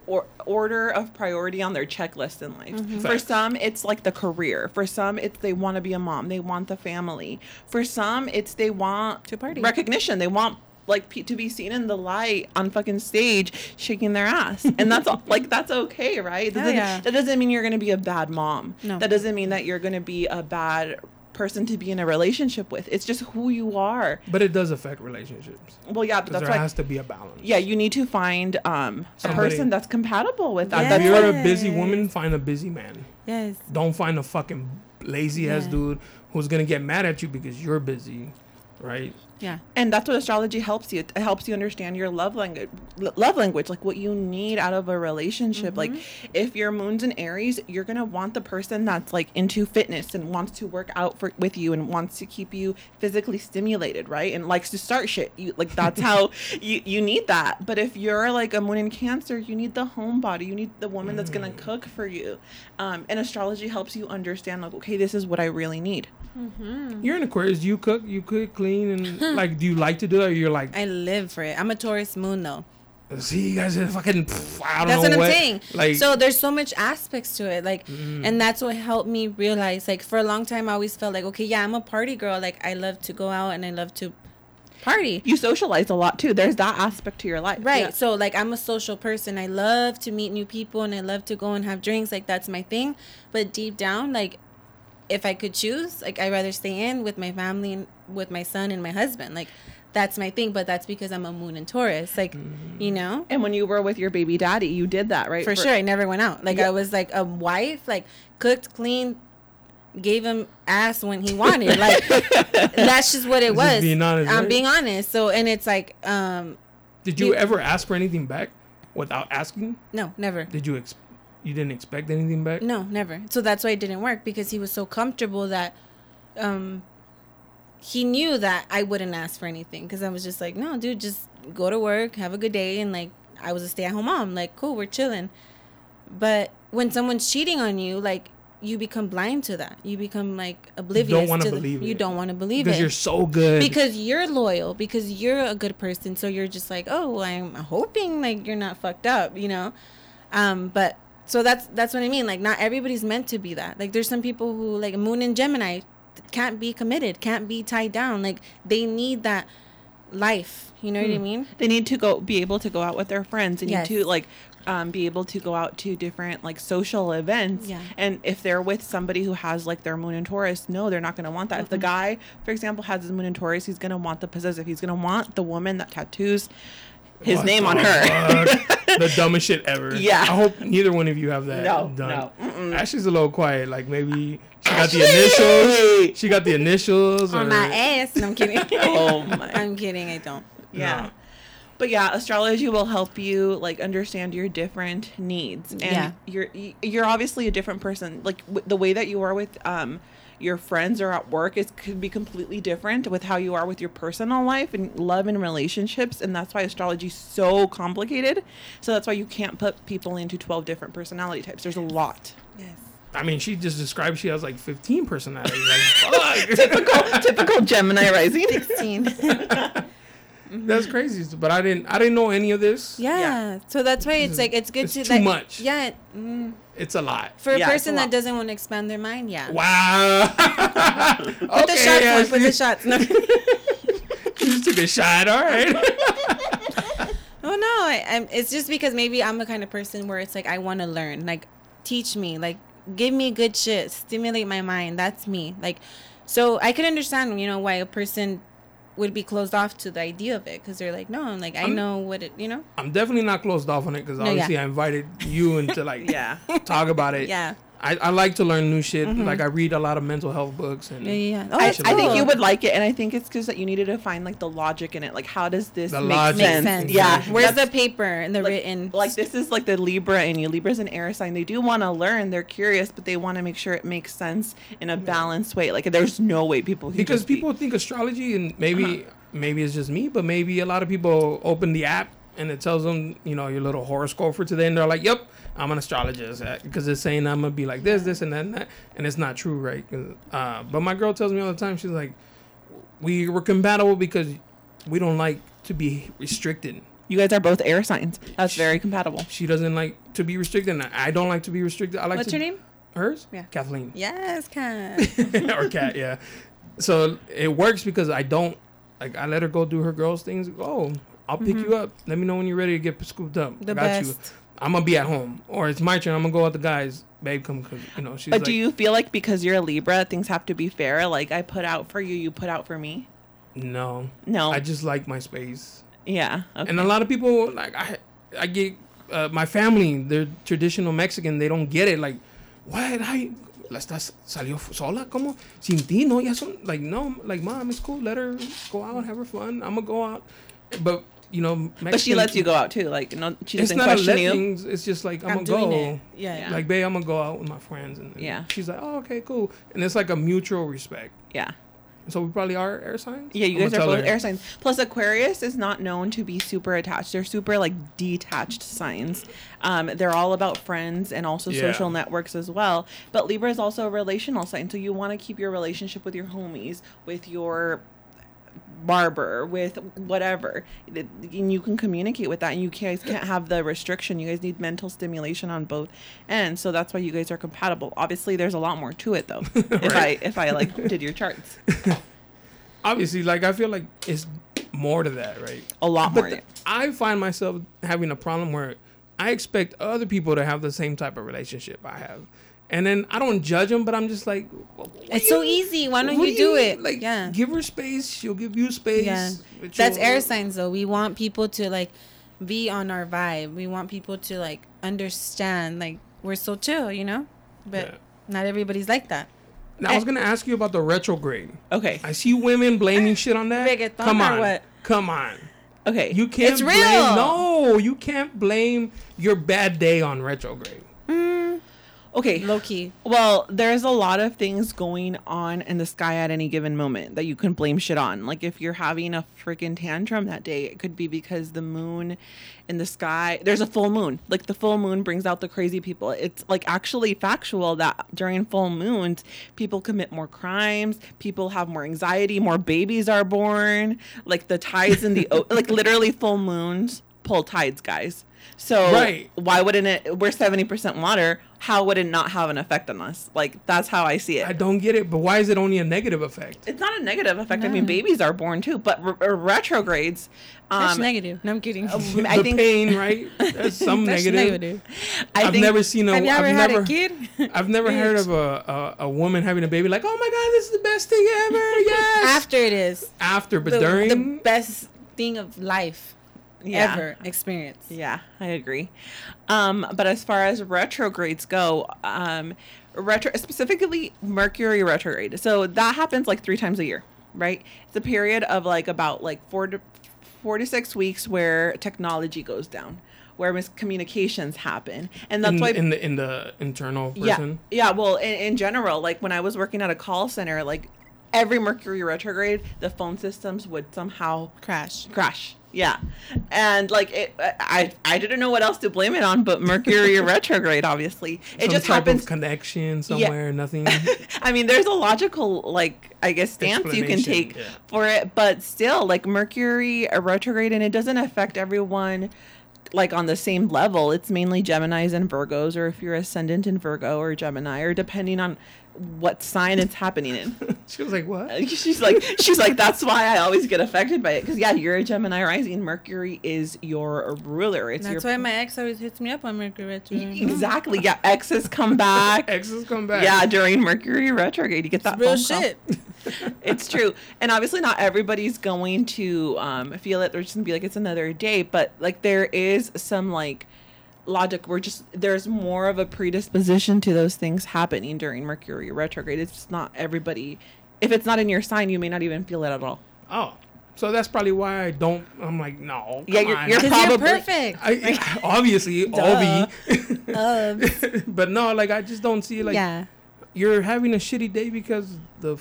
Or, order of priority on their checklist in life. Mm-hmm. For some, it's like the career. For some, it's they want to be a mom. They want the family. For some, it's they want To party. recognition. They want like pe- to be seen in the light on fucking stage shaking their ass, and that's all, like that's okay, right? That doesn't, yeah. that doesn't mean you're gonna be a bad mom. No. That doesn't mean that you're gonna be a bad person to be in a relationship with. It's just who you are. But it does affect relationships. Well, yeah, but that's there why. has to be a balance. yeah, you need to find um, a person that's compatible with that. Yeah. If you're like, a busy woman, find a busy man. Yes. Don't find a fucking lazy ass Yeah. dude who's gonna get mad at you because you're busy, right? Yeah. and that's what astrology helps you. It helps you understand your love language, love language, like what you need out of a relationship. Like mm-hmm. if your moon's in Aries, you're gonna want the person that's like into fitness and wants to work out for with you and wants to keep you physically stimulated, right? And likes to start shit. You like that's how you you need that. But if you're like a moon in Cancer, you need the homebody. You need the woman that's gonna mm. cook for you. Um, and astrology helps you understand like, okay, this is what I really need. Mm-hmm. You're in Aquarius. You cook, you cook, clean, and like, do you like to do that? Or you're like, I live for it. I'm a Taurus moon though. see, you guys are fucking. pff, I don't That's know what I'm saying. Like, so there's so much aspects to it, like, Mm. and that's what helped me realize. Like for a long time, I always felt like, okay, yeah, I'm a party girl. Like I love to go out and I love to party. You socialize a lot too. There's that aspect to your life. Right. Yeah. So like I'm a social person. I love to meet new people and I love to go and have drinks. Like that's my thing. But deep down, like if I could choose, like I'd rather stay in with my family and with my son and my husband. Like that's my thing. But that's because I'm a moon and Taurus. Like, you know? And when you were with your baby daddy, you did that, right? For sure. I never went out. Like Yeah. I was like a wife, like cooked, cleaned, gave him ass when he wanted. Like that's just what it Just was. being honest, I'm right? being honest. So and it's like, um, did you you- ever ask for anything back without asking? no, never. Did you ex- you didn't expect anything back? No, never. So that's why it didn't work because he was so comfortable that um he knew that I wouldn't ask for anything because I was just like, no, dude, just go to work, have a good day, and like I was a stay-at-home mom. Like, cool, we're chilling. But when someone's cheating on you, like you become blind to that. You become like oblivious. Don't wanna to the- believe You don't want to believe Because it because you're so good. because you're loyal because you're a good person so you're just like oh i'm hoping like you're not fucked up you know um but so that's that's what i mean like not everybody's meant to be that like there's some people who like moon and gemini can't be committed can't be tied down like they need that life you know what i Hmm. mean They need to go be able to go out with their friends. They need Yes. to like um, be able to go out to different like social events. Yeah. And if they're with somebody who has like their moon in Taurus, no, they're not going to want that. If the guy, for example, has his moon in Taurus, he's going to want the possessive. He's going to want the woman that tattoos his What name on her. the dumbest shit ever. Yeah. I hope neither one of you have that No, done. no. Ashley's a little quiet. Like maybe she got the initials. She got the initials. on or- my ass no i'm kidding oh my. i'm kidding i don't Yeah. No. But yeah, astrology will help you like understand your different needs, and Yeah. you're you're obviously a different person. Like w- the way that you are with um your friends or at work is could be completely different with how you are with your personal life and love and relationships, and that's why astrology is so complicated. So that's why you can't put people into twelve different personality types. There's a lot. yes I mean, she just described she has like 15 personalities. Like, fuck. typical, typical Gemini rising. 16 That's crazy. But I didn't. I didn't know any of this. yeah. so that's why it's like it's good It's to too like, much. yeah mm, It's a lot. for a Yeah, it's a person that doesn't want to expand their mind yeah Wow. Put the shots on. Put the shots. No. You just took a shot. All right. oh no, I, I'm, it's just because maybe I'm the kind of person where it's like I want to learn. Like, teach me. Like, give me good shit. Stimulate my mind. That's me. Like, so I could understand, you know, why a person would be closed off to the idea of it because they're like, no, I'm like I I'm- know what it, you know. I'm definitely not closed off on it because No, yeah. obviously I invited you into like Yeah. talk about it. Yeah. I, I like to learn new shit. Like I read a lot of mental health books and Yeah, yeah. yeah. Oh, I, that's I think you would like it, and I think it's because that you needed to find like the logic in it. Like, how does this The make logic. Sense? sense. Yeah, Where's the paper and the like, written? like this is like the Libra in you. Libra's an air sign. They do want to learn. They're curious, but they want to make sure it makes sense in a balanced way. Like, there's no way people can because just be- people think astrology and maybe Uh-huh. maybe it's just me, but maybe a lot of people open the app and it tells them you know your little horoscope for today, and they're like, "Yep, I'm an astrologist," because it's saying I'm gonna be like this, this, and that, and, that. and it's not true, right? Uh, but my girl tells me all the time, she's like, "We were compatible because we don't like to be restricted." you guys are both air signs. That's very compatible. She doesn't like to be restricted. And I don't like to be restricted. I like What's to. your name? Hers? Yeah. Kathleen. Yes, Kat. or cat, yeah. So it works because I don't Like I let her go do her girls things. Oh, I'll pick you up. Let me know when you're ready to get scooped up. Mm-hmm. The I got you. best. I'm gonna be at home, or it's my turn. I'm gonna go out the guys. Babe, come, cause you know she's But like, do you feel like because you're a Libra, things have to be fair? Like I put out for you, you put out for me. no, No. I just like my space. yeah. Okay. And a lot of people like I, I get uh, my family. They're traditional Mexican. They don't get it. Like, what? I la estás salió sola? ¿Cómo? Sin ti, no? Ya son like no. Like, mom, it's cool. Let her go out, have her fun. I'm gonna go out. But you know, Mexican, but she lets you go out too. Like no, she It's doesn't not a question let you. things. It's just like I'm, I'm gonna doing go. it. Yeah. Yeah. Like, babe, I'm gonna go out with my friends, and, and Yeah. she's like, oh, okay, cool, and it's like a mutual respect. Yeah. So we probably are air signs. Yeah, you I'ma guys are both her. air signs. Plus, Aquarius is not known to be super attached. They're super like detached signs. Um, they're all about friends and also Yeah. social networks as well. But Libra is also a relational sign, so you want to keep your relationship with your homies, with your barber, with whatever, and you can communicate with that. And you guys can't have the restriction. You guys need mental stimulation on both ends, so that's why you guys are compatible. Obviously, there's a lot more to it though. If I if I like did your charts, Obviously, like I feel like it's more to that, right? a lot But more. th- I find myself having a problem where I expect other people to have the same type of relationship I have, and then I don't judge them, but I'm just like, It's do so easy. Why don't what you do it? Like, Yeah. give her space. She'll give you space. Yeah. That's you'll- air signs though. We want people to like be on our vibe. We want people to like understand like we're so chill, you know? But Yeah. not everybody's like that. Now I was gonna ask you about the retrograde. okay. I see women blaming shit on that. Reggaeton Come on, what? come on. Okay. You can't It's blame. real. No, you can't blame your bad day on retrograde. Mm. Okay. Low key. Well, there's a lot of things going on in the sky at any given moment that you can blame shit on. Like if you're having a freaking tantrum that day, it could be because the moon in the sky, there's a full moon. Like the full moon brings out the crazy people. It's like actually factual that during full moons, people commit more crimes, people have more anxiety, more babies are born. Like the tides in the like literally full moons pull tides, guys. So Right. why wouldn't it? We're seventy percent water. How would it not have an effect on us? Like that's how I see it. I don't get it, but why is it only a negative effect? it's not a negative effect. I mean, babies are born too, but re- uh, retrogrades. That's Um, negative. No, I'm kidding. I the think pain, right? That's some That's negative. negative. I I've think never seen a. Have you I've ever had never, a kid? I've never heard of a, a a woman having a baby like, oh my god, this is the best thing ever. Yes. After it is After, but the, during. the best thing of life yeah. ever experience. Yeah, I agree. Um, but as far as retrogrades go, um, retro specifically Mercury retrograde. So that happens like three times a year, right? It's a period of like about like four to four to six weeks where technology goes down, where miscommunications happen, and that's in, why in the in the internal yeah, yeah. Well, in, in general, like when I was working at a call center, like every Mercury retrograde, the phone systems would somehow Crash. crash. Yeah, and like it, I I didn't know what else to blame it on, but Mercury retrograde. Obviously, it Some just type happens. of connection somewhere. Nothing. I mean, there's a logical like I guess stance you can take yeah. for it, but still, like Mercury retrograde, and it doesn't affect everyone like on the same level. It's mainly Gemini's and Virgos, or if you're ascendant in Virgo or Gemini, or depending on what sign it's happening in. she was like, what? she's like she's like that's why I always get affected by it because yeah, you're a Gemini rising. Mercury is your ruler. It's That's your why my ex always hits me up on Mercury retrograde. exactly yeah. Exes come back. Exes come back. Yeah, during Mercury retrograde, you get that Real shit. it's true and obviously not everybody's going to um, feel it they're just gonna be like it's another day but like there is some like logic we're just there's more of a predisposition to those things happening during mercury retrograde it's just not everybody if it's not in your sign you may not even feel it at all Oh, so that's probably why I don't. I'm like, no. Yeah, come you're- you're Because you're Probably- perfect. I, obviously, Duh. Obi. Uh, but no, like I just don't see like yeah. you're having a shitty day because the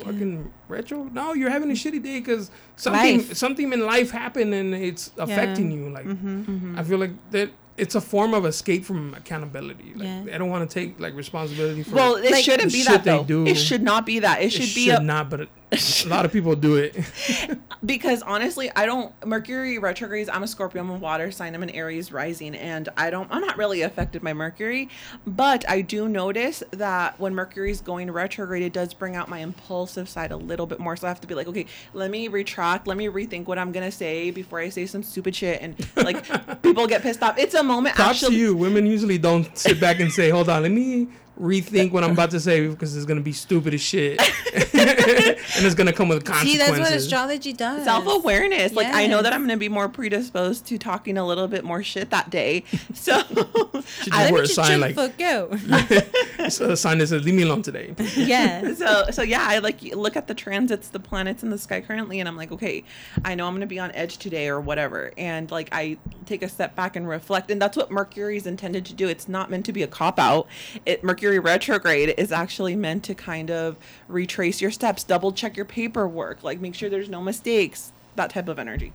fucking retro. No, you're having a shitty day because something Life. something in life happened and it's affecting you. Like Mm-hmm. I feel like that it's a form of escape from accountability. Like Yeah. I don't want to take like responsibility for. well it Like, shouldn't be that though do. it should not be that it it should should be a, not, but it, a lot of people do it. because honestly, I don't Mercury retrogrades. I'm a Scorpio, I'm a water sign, I'm an Aries rising, and I don't I'm not really affected by Mercury, but I do notice that when Mercury's going retrograde, it does bring out my impulsive side a little bit more. So I have to be like, okay, let me retract, let me rethink what I'm gonna say before I say some stupid shit and like people get pissed off. It's a moment Props to actually you. Women usually don't sit back and say, "Hold on, let me rethink what I'm about to say because it's gonna be stupid as shit, and it's gonna come with consequences. See, that's what astrology does. self awareness. Like I know that I'm gonna be more predisposed to talking a little bit more shit that day. So Should I- wear Let a sign like the fuck out. it's a sign that says "Leave me alone today." yeah. so so yeah, I like look at the transits, the planets in the sky currently, and I'm like, okay, I know I'm gonna be on edge today or whatever, and like I take a step back and reflect, and that's what Mercury is intended to do. It's not meant to be a cop out. It Mercury retrograde is actually meant to kind of retrace your steps, double check your paperwork, like make sure there's no mistakes, that type of energy.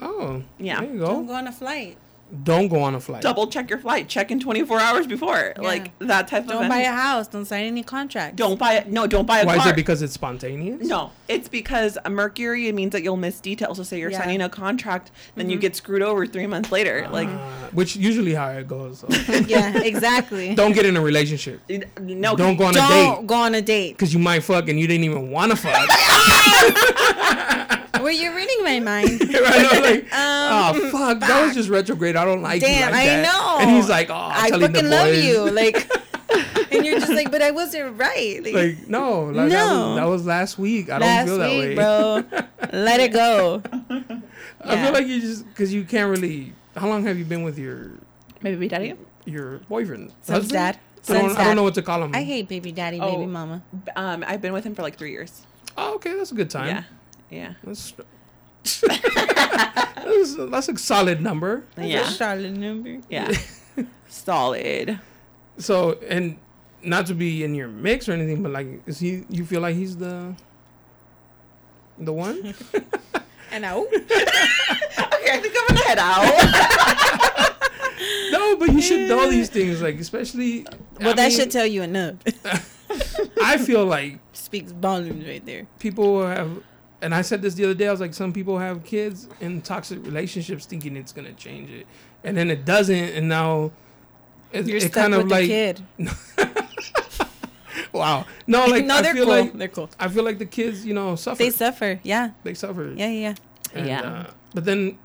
Oh, Yeah. There you Don't go. go on a flight. Don't go on a flight. Double check your flight, check in 24 hours before, Yeah. like that type of. Don't buy a house. Don't sign any contract. Don't buy it. No, don't buy a Why car. is it because it's spontaneous? No, it's because Mercury it means that you'll miss details. So say you're Yeah. Mm-hmm. signing a contract, then you get screwed over three months later. Like, Uh, which usually how it goes. so. Yeah, exactly. Don't get in a relationship. no, Don't go on a date. Don't go on a date. because you might fuck and you didn't even want to fuck. Were you reading my mind? I know, like, oh fuck, that was just retrograde. I don't like you Um, Damn, like I that. know. And he's like, oh, I telling the fucking love you. Like, and you're just like, but I wasn't right. Like, Like no, like, That, No. was, that was last week. I don't last feel that week, way, bro. Let it go. I feel like you just because you can't really. How long have you been with your maybe daddy. your boyfriend? Son's Husband? dad. I don't, Son's I don't know what to call him. I hate baby daddy, Oh. baby mama. Um, I've been with him for like three years. Oh, okay, that's a good time. Yeah, yeah, That's, that's, that's a solid number. yeah, Charlotte number. yeah. Solid. So, and not to be in your mix or anything, but like, is he? You feel like he's the the one? And I, oh, Okay, I think I'm gonna head out. no, but you should know these things. Like, especially. well, I that mean, should tell you enough. I feel like Speaks volumes right there. people have, and I said this the other day. I was like, some people have kids in toxic relationships thinking it's gonna change it, and then it doesn't, and now. It, You're it kind of like the kid. wow no like no, they're feel cool. like they're cool. I feel like the kids you know suffer They suffer. Yeah. they suffer Yeah. Yeah. And, Yeah. uh, but then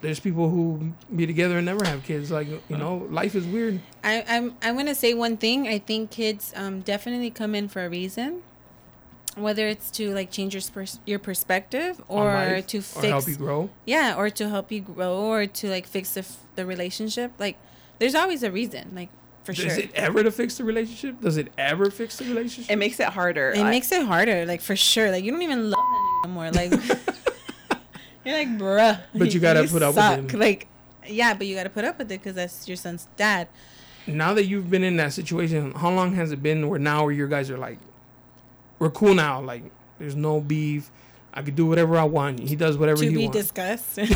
there's people who be together and never have kids. Like you know, life is weird. I, I'm I'm gonna say one thing. I think kids um, definitely come in for a reason, whether it's to like change your pers- your perspective or life, to or fix help you grow. yeah, or to help you grow or to like fix the f- the relationship. Like, there's always a reason. Like for Does sure. Is it ever to fix the relationship? Does it ever fix the relationship? It makes it harder. It I- makes it harder, like for sure. Like you don't even love that anymore. Like you're like, bruh. But you gotta put up with suck. him. Like, yeah, but you gotta put up with it because that's your son's dad. now that you've been in that situation, how long has it been where now where you guys are like, we're cool now. Like there's no beef. I could do whatever I want. He does whatever to he wants. To be discussed.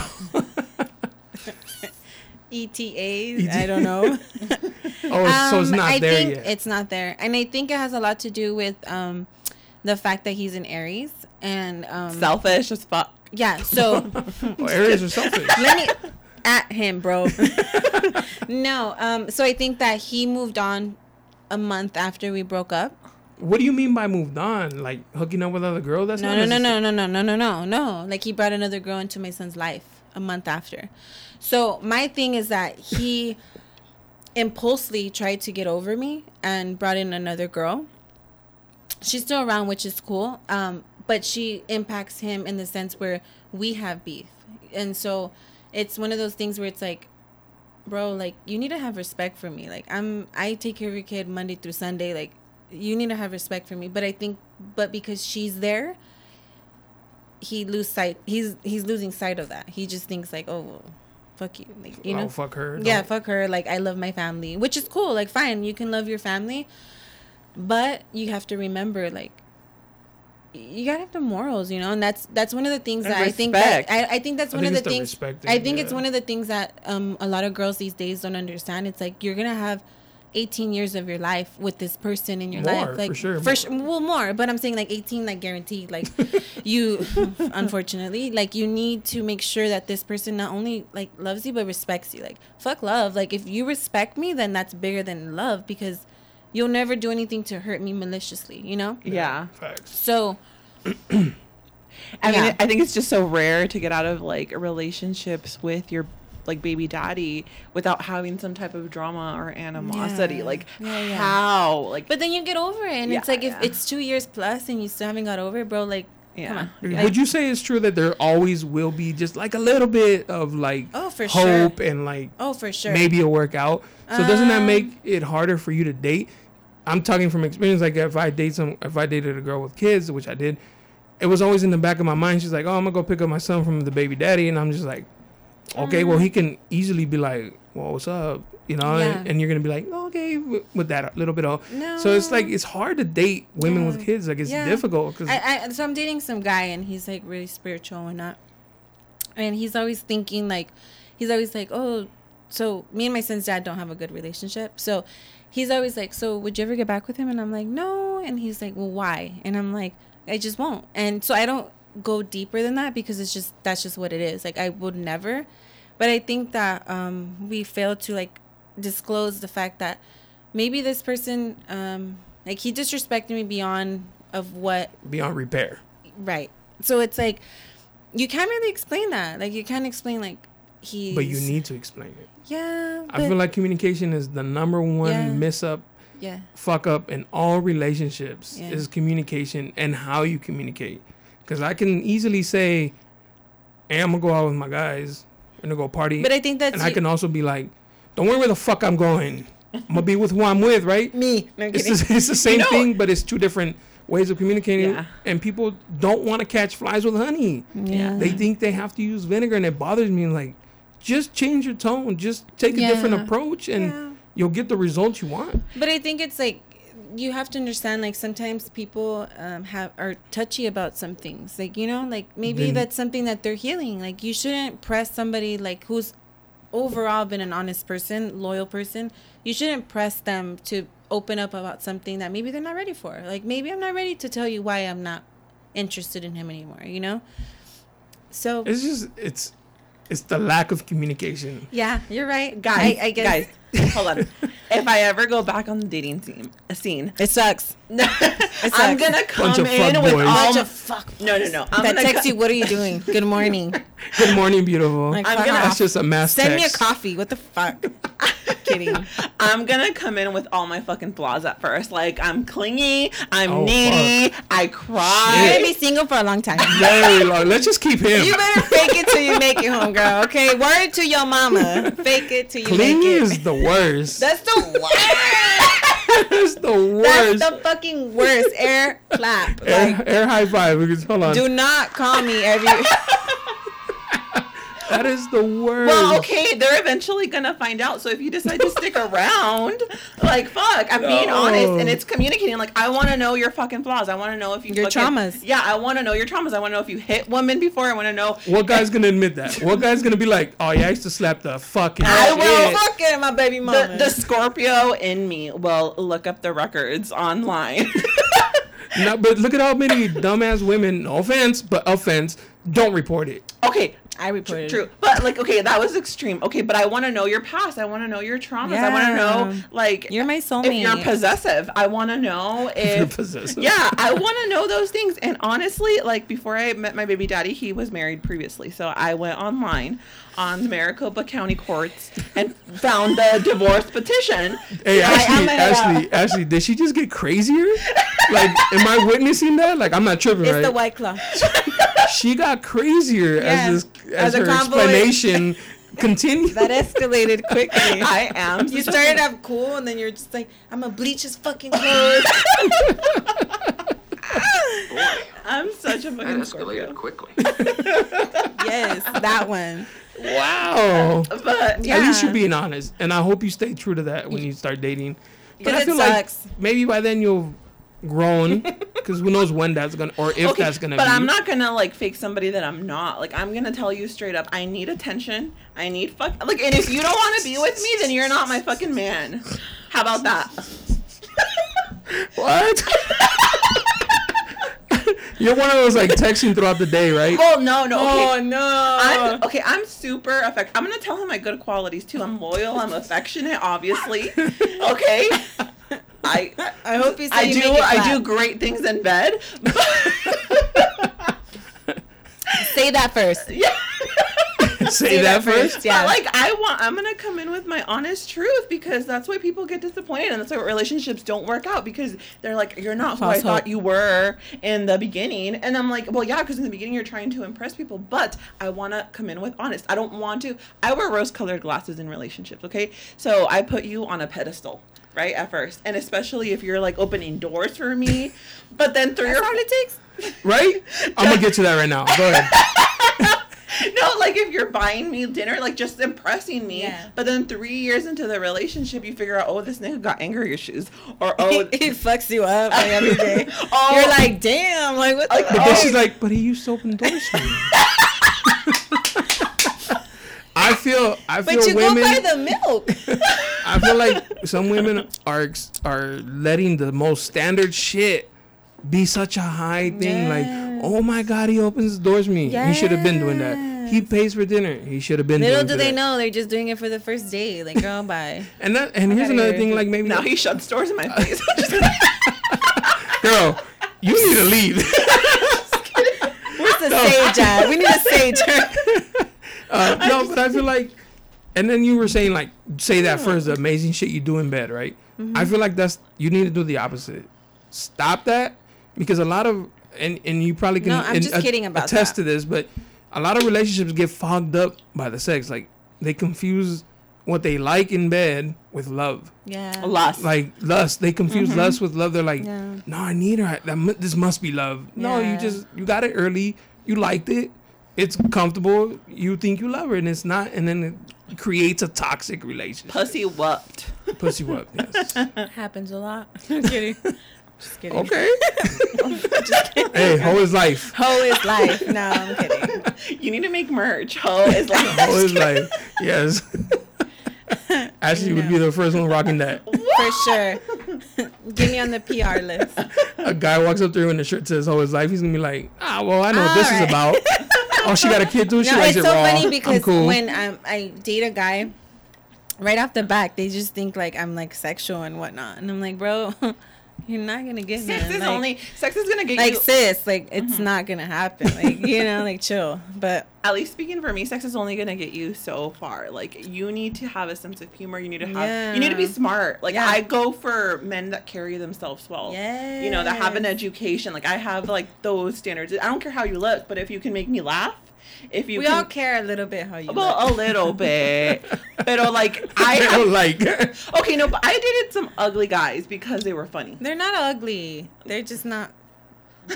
ETAs, I don't know. oh, so it's Um, not I there think yet. It's not there, and I think it has a lot to do with um, the fact that he's an Aries, and um, selfish as fuck. yeah. So oh, Aries are selfish. let me at him, bro. no, um, so I think that he moved on a month after we broke up. What do you mean by moved on? Like hooking up with other girls? That's No, not no, no, no, no, no, no, no, no, no. Like he brought another girl into my son's life a month after. So my thing is that he impulsively tried to get over me and brought in another girl. She's still around, which is cool. Um, but she impacts him in the sense where we have beef, and so it's one of those things where it's like, bro, like you need to have respect for me. Like I'm, I take care of your kid Monday through Sunday. Like you need to have respect for me. But I think, but because she's there, he lose sight. He's he's losing sight of that. He just thinks like, oh, well, fuck you, like you oh, know. fuck her. Yeah, Don't- fuck her. Like I love my family, which is cool. Like fine, you can love your family, but you have to remember like you gotta have the morals, you know, and that's that's one of the things And that I think that. I, I think that's I one think of the the things I thing, think it's one of the things that um a lot of girls these days don't understand. It's like you're gonna have 18 years of your life with this person in your More, life like for sure, for more. sure well more but i'm saying like 18 like guaranteed like you unfortunately like you need to make sure that this person not only like loves you but respects you like fuck love like if you respect me then that's bigger than love because you'll never do anything to hurt me maliciously you know Yeah. Facts. so I mean, I think it's just so rare to get out of like relationships with your like baby daddy without having some type of drama or animosity. Yeah. Like Yeah, yeah. how? Like but then you get over it and it's like if yeah. it's two years plus and you still haven't got over it bro like Yeah. come on Would you say it's true that there always will be just like a little bit of like Oh, for hope sure. and like oh for sure maybe it'll work out? So doesn't that Um, make it harder for you to date? I'm talking from experience. Like if I date some, if I dated a girl with kids, which I did, it was always in the back of my mind. She's like, "Oh, I'm gonna go pick up my son from the baby daddy," and I'm just like, "Okay, well, um, he can easily be like, well, what's up?" You know, Yeah. and, and you're gonna be like, "Okay," with, with that little bit of. So it's like it's hard to date women with kids. Like it's Yeah. difficult because I, I so I'm dating some guy and he's like really spiritual and not, and he's always thinking like, he's always like, oh, so me and my son's dad don't have a good relationship, so he's always like, so would you ever get back with him? And I'm like, no, and he's like, well, why? And I'm like, I just won't, and so I don't go deeper than that because it's just that's just what it is. Like I would never, but I think that um we fail to like disclose the fact that maybe this person um like he disrespected me beyond of what beyond repair. Right. So it's like you can't really explain that. Like you can't explain like he. But you need to explain it. Yeah. I feel like communication is the number one Yeah. miss up, Yeah. fuck up in all relationships Yeah. is communication and how you communicate. Because I can easily say, hey, I'm gonna go out with my guys and go party. But I think that's and I can also be like, don't worry where the fuck I'm going. I'm gonna be with who I'm with, right? me. No, I'm It's kidding. the, it's the same know- thing, but it's two different ways of communicating. Yeah. And people don't want to catch flies with honey. yeah. They think they have to use vinegar, and it bothers me. Like, just change your tone. Just take a different approach, and Yeah. you'll get the results you want. But I think it's like you have to understand like sometimes people um, have are touchy about some things. Like you know like maybe Then- that's something that they're healing. Like you shouldn't press somebody like who's overall been an honest person loyal person. You shouldn't press them to open up about something that maybe they're not ready for. Like maybe i'm not ready to tell you why i'm not interested in him anymore you know? So It's just it's it's the lack of communication. yeah you're right. Guys, I, I guess guys, hold on. if I ever go back on the dating scene, a scene, it sucks I'm gonna come of in with fuckboys. all. bunch fuck no, no, no. I'm that gonna text co- you what are you doing good morning Good morning, beautiful. Like, I'm gonna- off. That's just a mass Send me a coffee. What the fuck? Kidding. I'm gonna come in with all my fucking flaws at first. Like I'm clingy, I'm Oh, needy, I You're cry. gonna be single for a long time. Very long. Let's just keep him. You better fake it till you make it, homegirl. Okay, word to your mama. Fake it till you Clingy make it. is the worst. That's the worst. That's the worst. That's the fucking worst. Air clap. air, Like, air high five. Because, hold on. do not call me every. that is the worst. Well, okay, they're eventually gonna find out. So if you decide to stick around, like fuck, I'm being honest and it's communicating. Like I want to know your fucking flaws. I want to know if you Your fucking- traumas. Yeah, I want to know your traumas. I want to know if you hit women before. I want to know. What guy's gonna admit that? What guy's gonna be like, oh yeah, I used to slap the fucking I shit. will. Fuck it, my baby mama. The, the Scorpio in me will look up the records online. No, but look at how many dumbass women, no offense, but offense, don't report it. okay, I reported. True, but like, okay, that was extreme. Okay, but I want to know your past. I want to know your traumas. I want to know, like, You're my soulmate. if you're possessive. I want to know if, you're possessive. Yeah, I want to know those things. And honestly, like before I met my baby daddy, he was married previously, so I went online on the Maricopa County courts and found the divorce petition. Hey, Ashley, I'm Ashley, Ashley, did she just get crazier? Like, am I witnessing that? Like, I'm not tripping, It's right? the white claw. she got crazier Yeah. as this, as, As her explanation continued. That escalated quickly. I am. You started out cool, and then you're just like, I'm gonna bleach his fucking clothes. I'm such a fucking. That fucking escalated Scorpio. quickly. yes, that one. Wow. But Yeah. At least you're being honest, and I hope you stay true to that when you start dating. But I feel like maybe by then you'll grown, because who knows when that's gonna or if that's gonna but be. I'm not gonna like fake somebody that I'm not. Like I'm gonna tell you straight up. I need attention. I need fuck. Like, and if you don't want to be with me, then you're not my fucking man. How about that? What? You're one of those like texting throughout the day, right? Well, no, no. Okay. Oh no. I'm, okay, I'm super affect. I'm gonna tell him my good qualities too. I'm loyal. I'm affectionate, obviously. Okay. I I hope he's. say I do make it I do great things in bed. Say that first. yeah. Say that first. Yeah. But like I want I'm gonna come in with my honest truth because that's why people get disappointed and that's why relationships don't work out because they're like, You're not who I False thought hope. you were in the beginning. And I'm like, Well yeah, because in the beginning you're trying to impress people, but I wanna come in with honest. I don't want to I wear rose colored glasses in relationships, okay? So I put you on a pedestal. Right at first, and especially if you're like opening doors for me, but then three That's or all it takes. Right? I'm gonna get to that right now. Go ahead. no, like if you're buying me dinner, like just impressing me. Yeah. But then three years into the relationship, you figure out, oh, this nigga got anger issues, or oh, he fucks you up like, every day. oh, You're like, damn, like what the Like, But Oh. then she's oh. like, but he used to open doors for me. I feel I feel But you women go by the milk. I feel like some women are are letting the most standard shit be such a high thing. Like, Yes. Oh my god, he opens the doors for me. He should have been doing that. He pays for dinner. He should have been. Doing Little doing do for they that. know they're just doing it for the first date. Like, girl, bye. And that and here's gotta another hear thing. Like maybe now he shuts doors in my face. girl, you need to leave. Where's the sage at? We need a sage. Uh, no, but I feel like, and then you were saying like, say that first, the amazing shit you do in bed, right? Mm-hmm. I feel like that's you need to do the opposite. Stop that because a lot of and and you probably can. No, I'm and, just uh, kidding about attest that. to this, but a lot of relationships get fogged up by the sex. Like they confuse what they like in bed with love. yeah. Lust. Like lust, they confuse lust with love. They're like, Mm-hmm. Yeah. no, I need her. That this must be love. No, you just you got it early. You liked it. It's comfortable. You think you love her, and it's not. And then it creates a toxic relationship. Pussy whooped. Pussy whoop. Yes. Happens a lot. I'm kidding. Just kidding. Okay. hey, hoe is life. Hoe is life. No, I'm kidding. You need to make merch. Ho is like Hoe is life. Yes. Ashley would be the first one rocking that. For sure. Get me on the PR list. A guy walks up to her and the shirt says "hoe is life." He's gonna be like, "Ah, well, I know what this is about." Oh, she got a kid too. She No, likes it's it so raw. funny I'm because cool. when um, I date a guy, right off the back, they just think like I'm like sexual and whatnot, and I'm like, bro, you're not gonna get sex is like, only sex is gonna get you like you. sis, like it's mm-hmm. not gonna happen. Like you know, like chill. But At least speaking for me, sex is only gonna get you so far. Like you need to have a sense of humor. You need to have. You need to be smart. Like Yeah. I go for men that carry themselves well. Yeah. You know that have an education. Like I have like those standards. I don't care how you look, but if you can make me laugh, if you we can, all care a little bit how you. well, look. a little bit. But like I I don't like. okay, no, but I dated some ugly guys because they were funny. They're not ugly. They're just not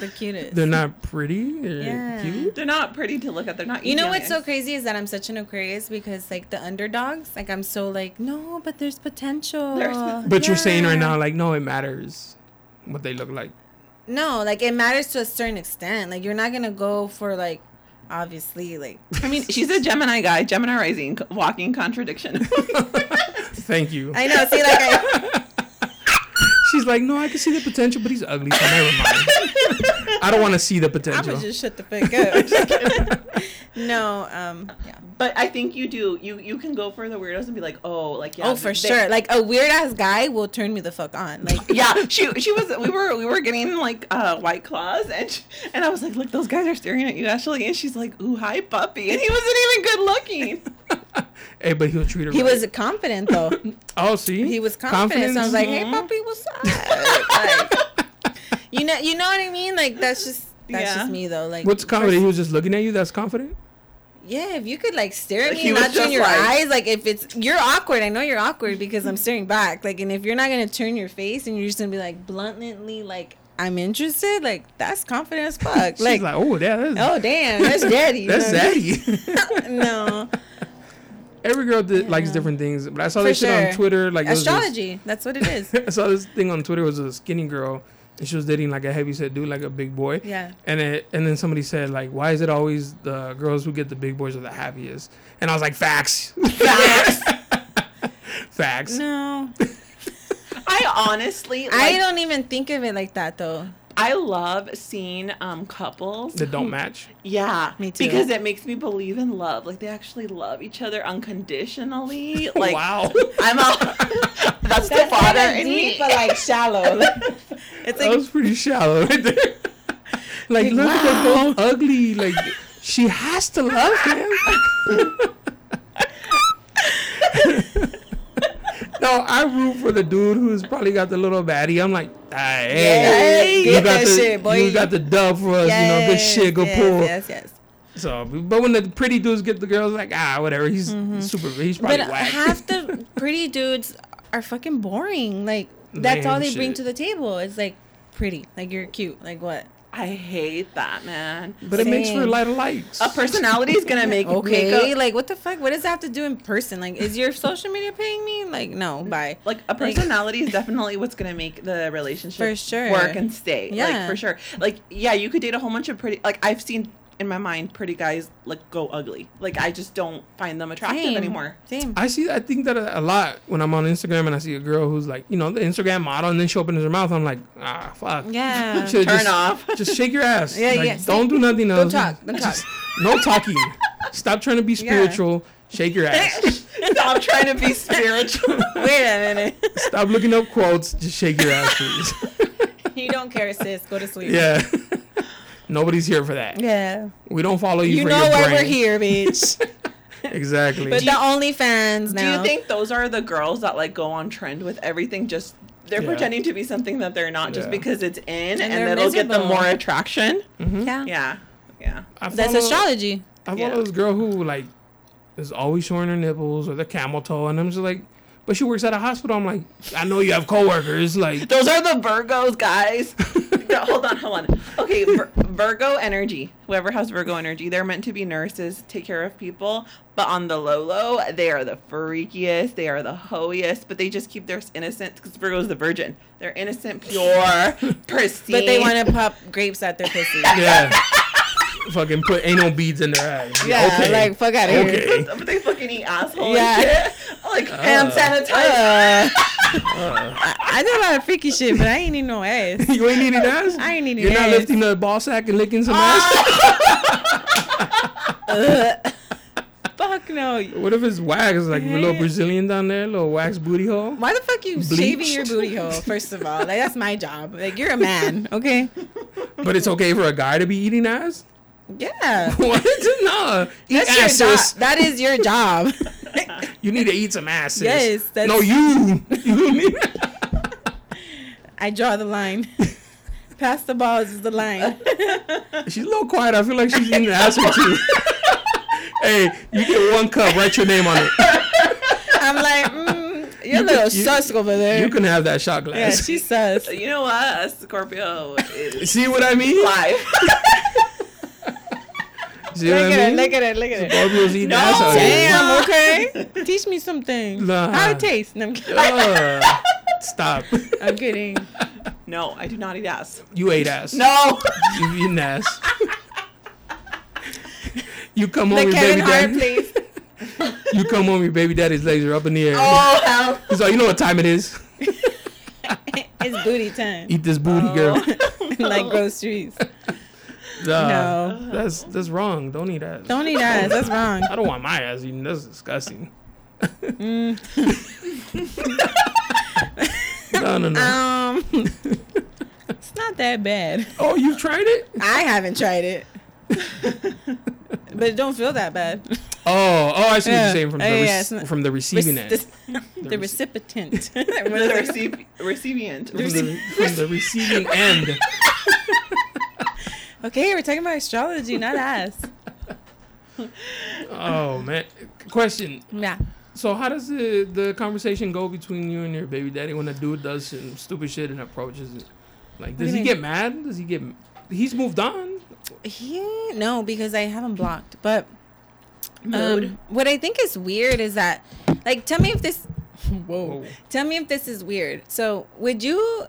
the cutest. They're not pretty. They're Yeah. cute. They're not pretty to look at. They're not. You know what's so crazy is that I'm such an Aquarius because like the underdogs, like I'm so like no, but there's potential. There's- But you're saying right now, like, no, it matters what they look like. No, like it matters to a certain extent. Like you're not gonna go for like, obviously, like I mean, she's a Gemini guy, Gemini rising, walking contradiction. Thank you. I know. See, like I, She's like, no, I can see the potential, but he's ugly, so never mind. I don't want to see the potential. gonna just shut the fuck up. no, um, yeah. but I think you do. You you can go for the weirdos and be like, oh, like yeah. oh, for they- sure. Like a weird ass guy will turn me the fuck on. Like Yeah, she she was. We were we were getting like uh, white claws, and sh and I was like, look, those guys are staring at you, Ashley, and she's like, ooh, hi, puppy, and he wasn't even good looking. hey, but he'll treat her. he right. was confident though. Oh, see, He was confident. So I was like, hey, puppy, what's up? like, you know, you know what I mean? Like that's just that's Yeah. just me though. Like What's confident? He was just looking at you. That's confident. Yeah, if you could like stare at Like, me he and not turn your like- eyes, like if it's you're awkward, I know you're awkward because I'm staring back. Like, and if you're not gonna turn your face and you're just gonna be like bluntly like I'm interested, like that's confident as fuck. She's Like, like, oh, yeah, that's, oh damn, that's daddy. that's know what I mean? zaddy. no, Every girl did, likes different things, but I saw For this shit on. Twitter. Like it was this- astrology. That's what it is. I saw this thing on Twitter. It was a skinny girl, and she was dating like a heavy set dude, like a big boy. Yeah. And it, and then somebody said like, why is it always the girls who get the big boys are the happiest? And I was like, facts, Facts. facts. No. I honestly, like, I don't even think of it like that though. I love seeing um couples that don't match. Yeah, Me too. Because it makes me believe in love. Like they actually love each other unconditionally. Like wow. I'm all. that's the father in me. but like shallow. it's That like was pretty shallow right there. like, Like, look at them wow. both ugly. Like, she has to love him. No, I root for the dude who's probably got the little baddie. I'm like, ah, hey, Yes, get that the, shit, boy. you got the dub for us. you know, good shit, good yes, pull. Yes, yes. So, but when the pretty dudes get the girls, like, ah, whatever. He's, he's super. He's probably But whack. half the pretty dudes are fucking boring. Like that's all they bring to the table. It's like pretty, like you're cute, like what? I hate that man. but it makes for a Same. lot of likes. A personality is gonna make Okay, make a- like what the fuck? What does that have to do in person? Like, is your social media paying me? Like, no, bye. like a personality is definitely what's gonna make the relationship For sure. work and stay. Like Yeah. for sure. Like yeah, you could date a whole bunch of pretty. Like I've seen in my mind pretty guys like go ugly. Like I just don't find them attractive Same. anymore. Same. I see. I think that a, a lot when I'm on Instagram and I see a girl who's like, you know, the Instagram model, and then she opens her mouth. I'm like, ah, fuck. Yeah. Should've Turn just, off. Just shake your ass. Yeah, Like, yeah. Don't do nothing else. talk, don't Just- No talking. Stop trying to be spiritual. Shake your ass. Stop trying to be spiritual. Wait a minute. Stop looking up quotes. Just shake your ass, please. you don't care, sis. Go to sleep. yeah. Nobody's here for that. Yeah. We don't follow you, You for know your why brain. we're here, bitch. Exactly. but the OnlyFans Do now. you think those are the girls that like go on trend with everything just they're Yeah. pretending to be something that they're not just Yeah. because it's in and, they're it'll get them more attraction? Mm-hmm. Yeah. Yeah. Yeah. I That's astrology. I follow Yeah. this girl who like is always showing her nipples or the camel toe, and I'm just like, but she works at a hospital. I'm like, I know you have coworkers. Like, Those are the Virgos, guys. No, hold on, hold on. Okay, Vir- Virgo energy. Whoever has Virgo energy, they're meant to be nurses, take care of people. But on the low low, they are the freakiest. They are the hoiest. But they just keep their innocence because Virgo's the virgin. They're innocent, pure, pristine. But they want to pop grapes at their pussy. yeah, fucking put anal beads in their eyes. Yeah, okay. like fuck out of here. Okay. But they fucking eat asshole Yeah. and shit. Like hand Uh, sanitizer. I, I do a lot of freaky shit, but I ain't eating no ass. you ain't eating ass. I ain't eating ass. You're not lifting the ball sack and licking some Ah. ass. Fuck no. What if it's wax? Like a little Brazilian down there, little wax booty hole. Why the fuck you Bleach. shaving your booty hole? First of all, like that's my job. Like you're a man, okay? But it's okay for a guy to be eating ass. Yeah. What? No, eat That's ass, your job. That is your job. You need to eat some ass. Yes, that's- No, you. You need. I draw the line. Pass the balls is the line. She's a little quiet. I feel like she's eating ass or two. hey, you get one cup. Write your name on it. I'm like, mm, you're a You little can- you- sus over there. You can have that shot glass. yeah, glass. she's sus. You know what? A Scorpio is See what I mean? live. See Look I at her, mean? look at her, look at her. Scorpios eating No. ass out. Damn, okay. Teach me something. Nah. How it tastes. No, I'm kidding. Ugh. stop. I'm kidding. No, I do not eat ass. You ate ass. No. You eating ass. you come home, The your Kevin baby Hart, daddy. please. You come home, your baby daddy's legs are up in the air. Oh hell. He's like, you know what time it is? It's booty time. Eat this booty, girl. like groceries. Nah, No. that's that's wrong. Don't eat ass. Don't eat ass. That's wrong. I don't want my ass eaten. That's disgusting. Mm. no, no, no. Um, it's not that bad. oh, you've tried it? I haven't tried it, but it don't feel that bad. Oh, oh, I see what you're saying from the Oh, yeah, rec- not- from the receiving Rec- end. the, the recipient. The receive- recipient. From the, from the receiving end. okay, we're talking about astrology, not ass. Oh man. Question. Yeah. So how does the the conversation go between you and your baby daddy when a dude does some stupid shit and approaches it? Like, does you he mean? get mad? Does he get? He's moved on. He, no, because I haven't blocked. But Mood. um, what I think is weird is that, like, tell me if this. Whoa. Whoa. Tell me if this is weird. So, would you,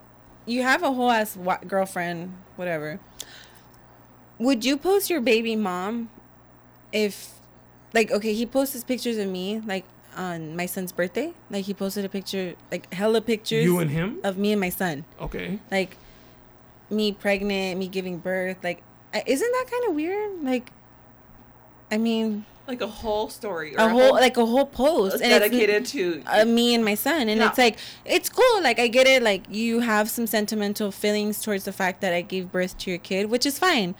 you have a whole ass wa- girlfriend, whatever. Would you post your baby mom if, like, okay, he posts pictures of me. Like, on my son's birthday. Like he posted a picture, like hella pictures You and him? of me and my son. Okay. Like me pregnant, me giving birth. Like isn't that kind of weird? Like I mean, Like a whole story. Or a whole like a whole post and it's- dedicated to. uh, me and my son and Yeah. it's like it's cool like i get it like you have some sentimental feelings towards the fact that i gave birth to your kid which is fine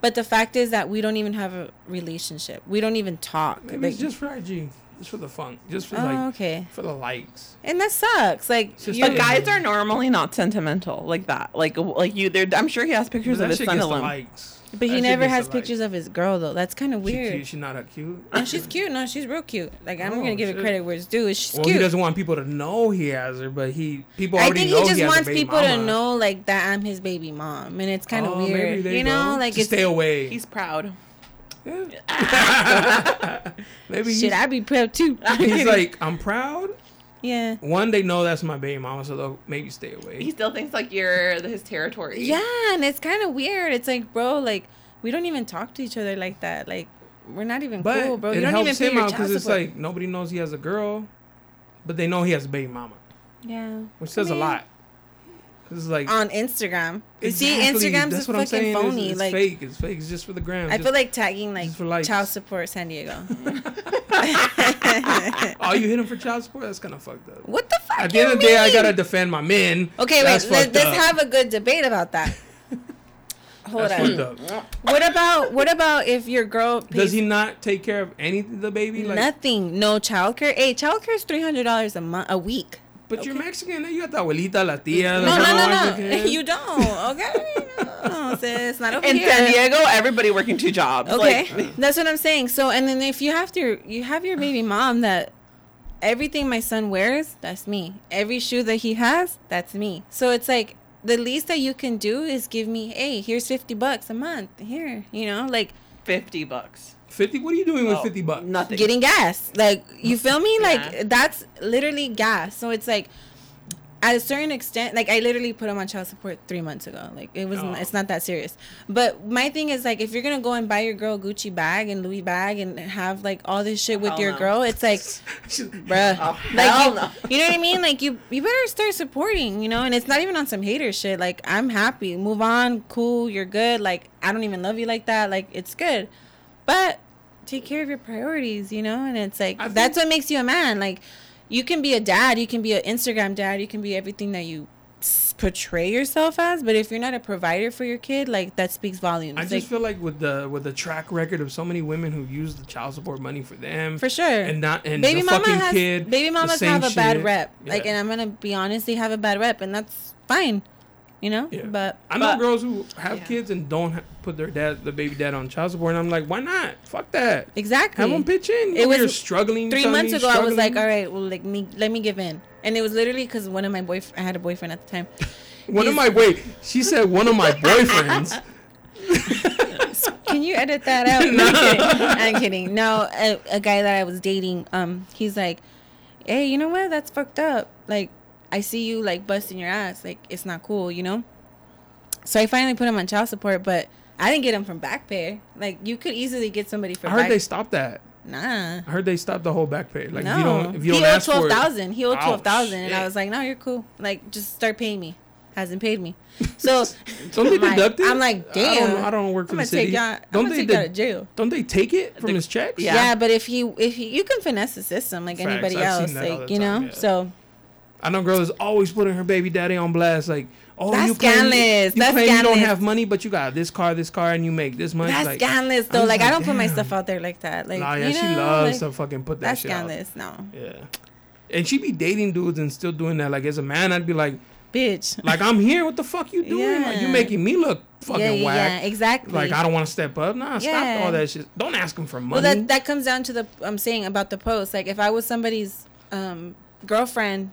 but the fact is that we don't even have a relationship we don't even talk Maybe like, it's just for IG. Just for the fun. Just for oh, like okay for the likes. and that sucks like It's just you but guys are normally not sentimental like that. Like like you, they're. I'm sure he has pictures But of his shit son alone. likes. but That he shit never has pictures likes. of his girl though that's kind of weird cute. She's not that cute. and she's cute no she's real cute like i'm Oh, gonna give shit. it credit where it's due she's Well, cute he doesn't want people to know he has her, but he people I already think know he just has a wants baby people to know like that I'm his baby mom, and it's kind of Oh, maybe weird, there you know? Like to it's stay away. He's proud. maybe shit. he's, I'd be proud too. he's like, I'm proud. yeah, One, they know that's my baby mama, so they'll maybe stay away. He still thinks like you're his territory. yeah, and it's kind of weird. It's like, bro, like we don't even talk to each other like that. Like we're not even but cool, bro. it You don't even helps pay him out because it's like nobody knows he has a girl, but they know he has a baby mama, yeah, which says I mean, a lot. 'Cause it's like on Instagram. You see, Exactly, Instagram's that's what I'm fucking saying. It's- phony. It's, like fake. It's fake. It's just for the gram. I Just- feel like tagging like child support San Diego. oh, you hit him for child support? That's kind of fucked up. what the fuck? At the end of the day, I gotta defend my men. Okay, That's wait. Let, let's up. have a good debate about that. Hold on. What about what about if your girl pays Does he not take care of any the baby? Like, nothing? No childcare. Hey, childcare is three hundred dollars a month a week. But you're Mexican. Eh? You got the abuelita, la tia. No, no, no, no. You don't. Okay, no, sis, not over In here. San Diego, everybody working two jobs. Okay, Like, that's what I'm saying. So, and then if you have to, you have your baby mom that everything my son wears, that's me. Every shoe that he has, that's me. So it's like the least that you can do is give me, hey, here's fifty bucks a month. Here, you know, like fifty bucks. 50? What are you doing with Oh, 50 bucks? Nothing. getting gas. Like you feel me? Yeah. Like that's literally gas. So it's like at a certain extent, like I literally put him on child support three months ago. Like it was, Oh. it's not that serious. But my thing is like if you're gonna go and buy your girl a Gucci bag and Louis bag and have like all this shit with Hell your no. girl, it's like, bruh, Oh, like hell you, no. you know what I mean? Like you, you better start supporting, you know. And it's not even on some hater shit. Like I'm happy, move on, cool, you're good. Like I don't even love you like that. Like it's good, but take care of your priorities, you know. And it's like I that's think- what makes you a man. Like you can be a dad, you can be an Instagram dad, you can be everything that you portray yourself as. But if you're not a provider for your kid, like that speaks volumes. I Like, just feel like with the with the track record of so many women who use the child support money for them for sure. and not and baby the mama fucking has kid baby mamas have a bad shit. rep. Like, and I'm gonna be honest, they have a bad rep, and that's fine, you know. Yeah. But I know But- girls who have Yeah. kids and don't ha- put their dad, the baby dad, on child support, and I'm like, why not? Fuck that. exactly, Have them pitch in. It It was was struggling. three months me ago. I was like, all right, well, like me, let me give in, and it was literally because one of my boyfriend, I had a boyfriend at the time. One of my wait, she said one of my boyfriends. Can you edit that out? No, I'm kidding. I'm kidding. No, a, a guy that I was dating, um, he's like, hey, you know what? That's fucked up. Like, I see you like busting your ass. Like, it's not cool, you know. So I finally put him on child support, but I didn't get him from back pay. Like, you could easily get somebody for I heard back. they stopped that. nah. I heard they stopped the whole back pay. Like no, if you don't, if you don't he owed ask for twelve it, thousand. He owed twelve thousand, and I was like, "No, you're cool. Like, just start paying me." Hasn't paid me, so don't they I'm like- deduct it? I'm like, I don't, damn. I don't work for I'm the gonna take city. y'all. Don't gonna they? take y'all to de- jail. don't they take it from The- his checks? Yeah. Yeah. but if he if he you can finesse the system like Facts. anybody I've else, like the you know. yeah. So I know girls always putting her baby daddy on blast. Like, oh, That's you claim, scandalous. you That's claim you don't have money, but you got this car, this car, and you make this much. that's like, scandalous though. just Like, I don't put my stuff out there like that. Like Nah, yeah, you she know, loves like, to fucking put that that's shit out. scandalous. No, Yeah, and she be dating dudes and still doing that. Like as a man, I'd be like, bitch. like I'm here. What the fuck you doing? Like you making me look fucking yeah, yeah, whack. yeah, exactly. Like I don't want to step up. Nah, stop all that shit. Don't ask him for money. Well, that that comes down to the I'm saying about the post. Like, if I was somebody's um, girlfriend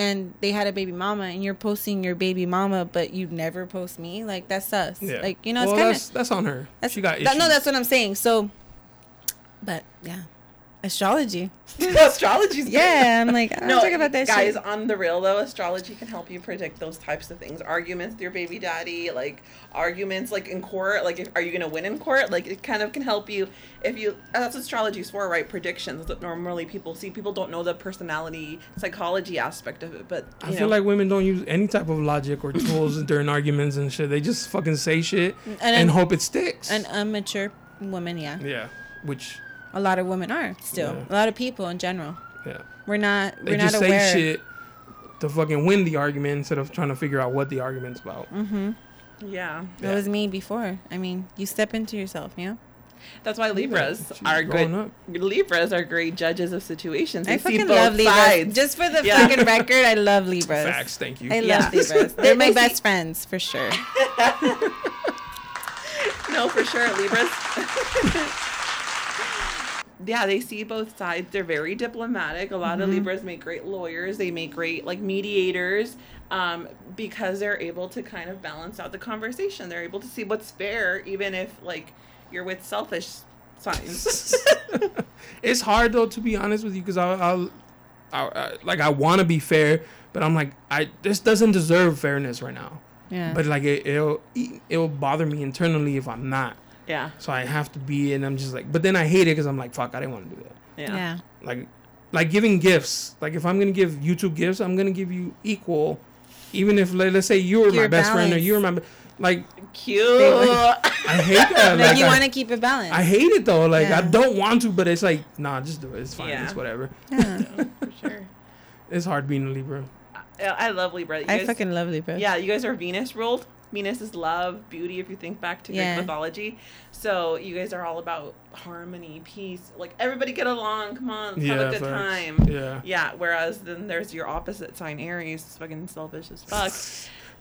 and they had a baby mama, and you're posting your baby mama, but you never post me, like that's sus. yeah. Like you know, it's kind that's of that's on her. that's she got that, issues. no, that's what I'm saying. So, but yeah, Astrology. Astrology's great. Yeah, I'm like, I don't No, talk about that guys, shit. on the real though, astrology can help you predict those types of things. Arguments with your baby daddy, like arguments like in court, like if, are you gonna win in court? Like it kind of can help you if you. That's what astrology's for, right? Predictions that normally people see. People don't know the personality psychology aspect of it, but you I know, feel like women don't use any type of logic or tools during arguments and shit. They just fucking say shit and, then- hope it sticks. An immature woman, yeah. yeah, which A lot of women are still. Yeah. A lot of people in general. yeah, We're not. We're they just not say shit to fucking win the argument instead of trying to figure out what the argument's about. Mm-hmm. yeah, That was me before. I mean, you step into yourself, you know. that's why Libras she's are good. up. Libras are great judges of situations. They I see fucking both love Libras. sides. Just for the Yeah. fucking record, I love Libras. Facts, thank you. I Yeah. love Libras. They're my best friends for sure. No, for sure, Libras. Yeah, they see both sides. They're very diplomatic. A lot Mm-hmm. of Libras make great lawyers. They make great like mediators um, because they're able to kind of balance out the conversation. They're able to see what's fair, even if like you're with selfish signs. it's hard though to be honest with you because I'll, I'll, I'll, I, like I want to be fair, but I'm like I this doesn't deserve fairness right now. Yeah. But like it, it'll it'll bother me internally if I'm not. Yeah, So I have to be, and I'm just like, but then I hate it because I'm like, fuck, I didn't want to do that. yeah, yeah. Like, like giving gifts. Like if I'm gonna give you two gifts, I'm gonna give you equal, even if like, let's say you were my You're best friend or you were my, be- like Cute. I hate that. Like like, you want to keep it balanced. I hate it though. Like I don't want to, but it's like, nah, just do it. It's fine. Yeah. It's whatever. Yeah. for sure. It's hard being a Libra. I, I love Libra. You I guys- fucking love Libras. Yeah, you guys are Venus ruled. Venus is love, beauty, if you think back to Yeah. Greek mythology. So you guys are all about harmony, peace. Like everybody get along. Come on, let's have a good facts. time. Yeah. Yeah. Whereas then there's your opposite sign, Aries. It's fucking selfish as fuck.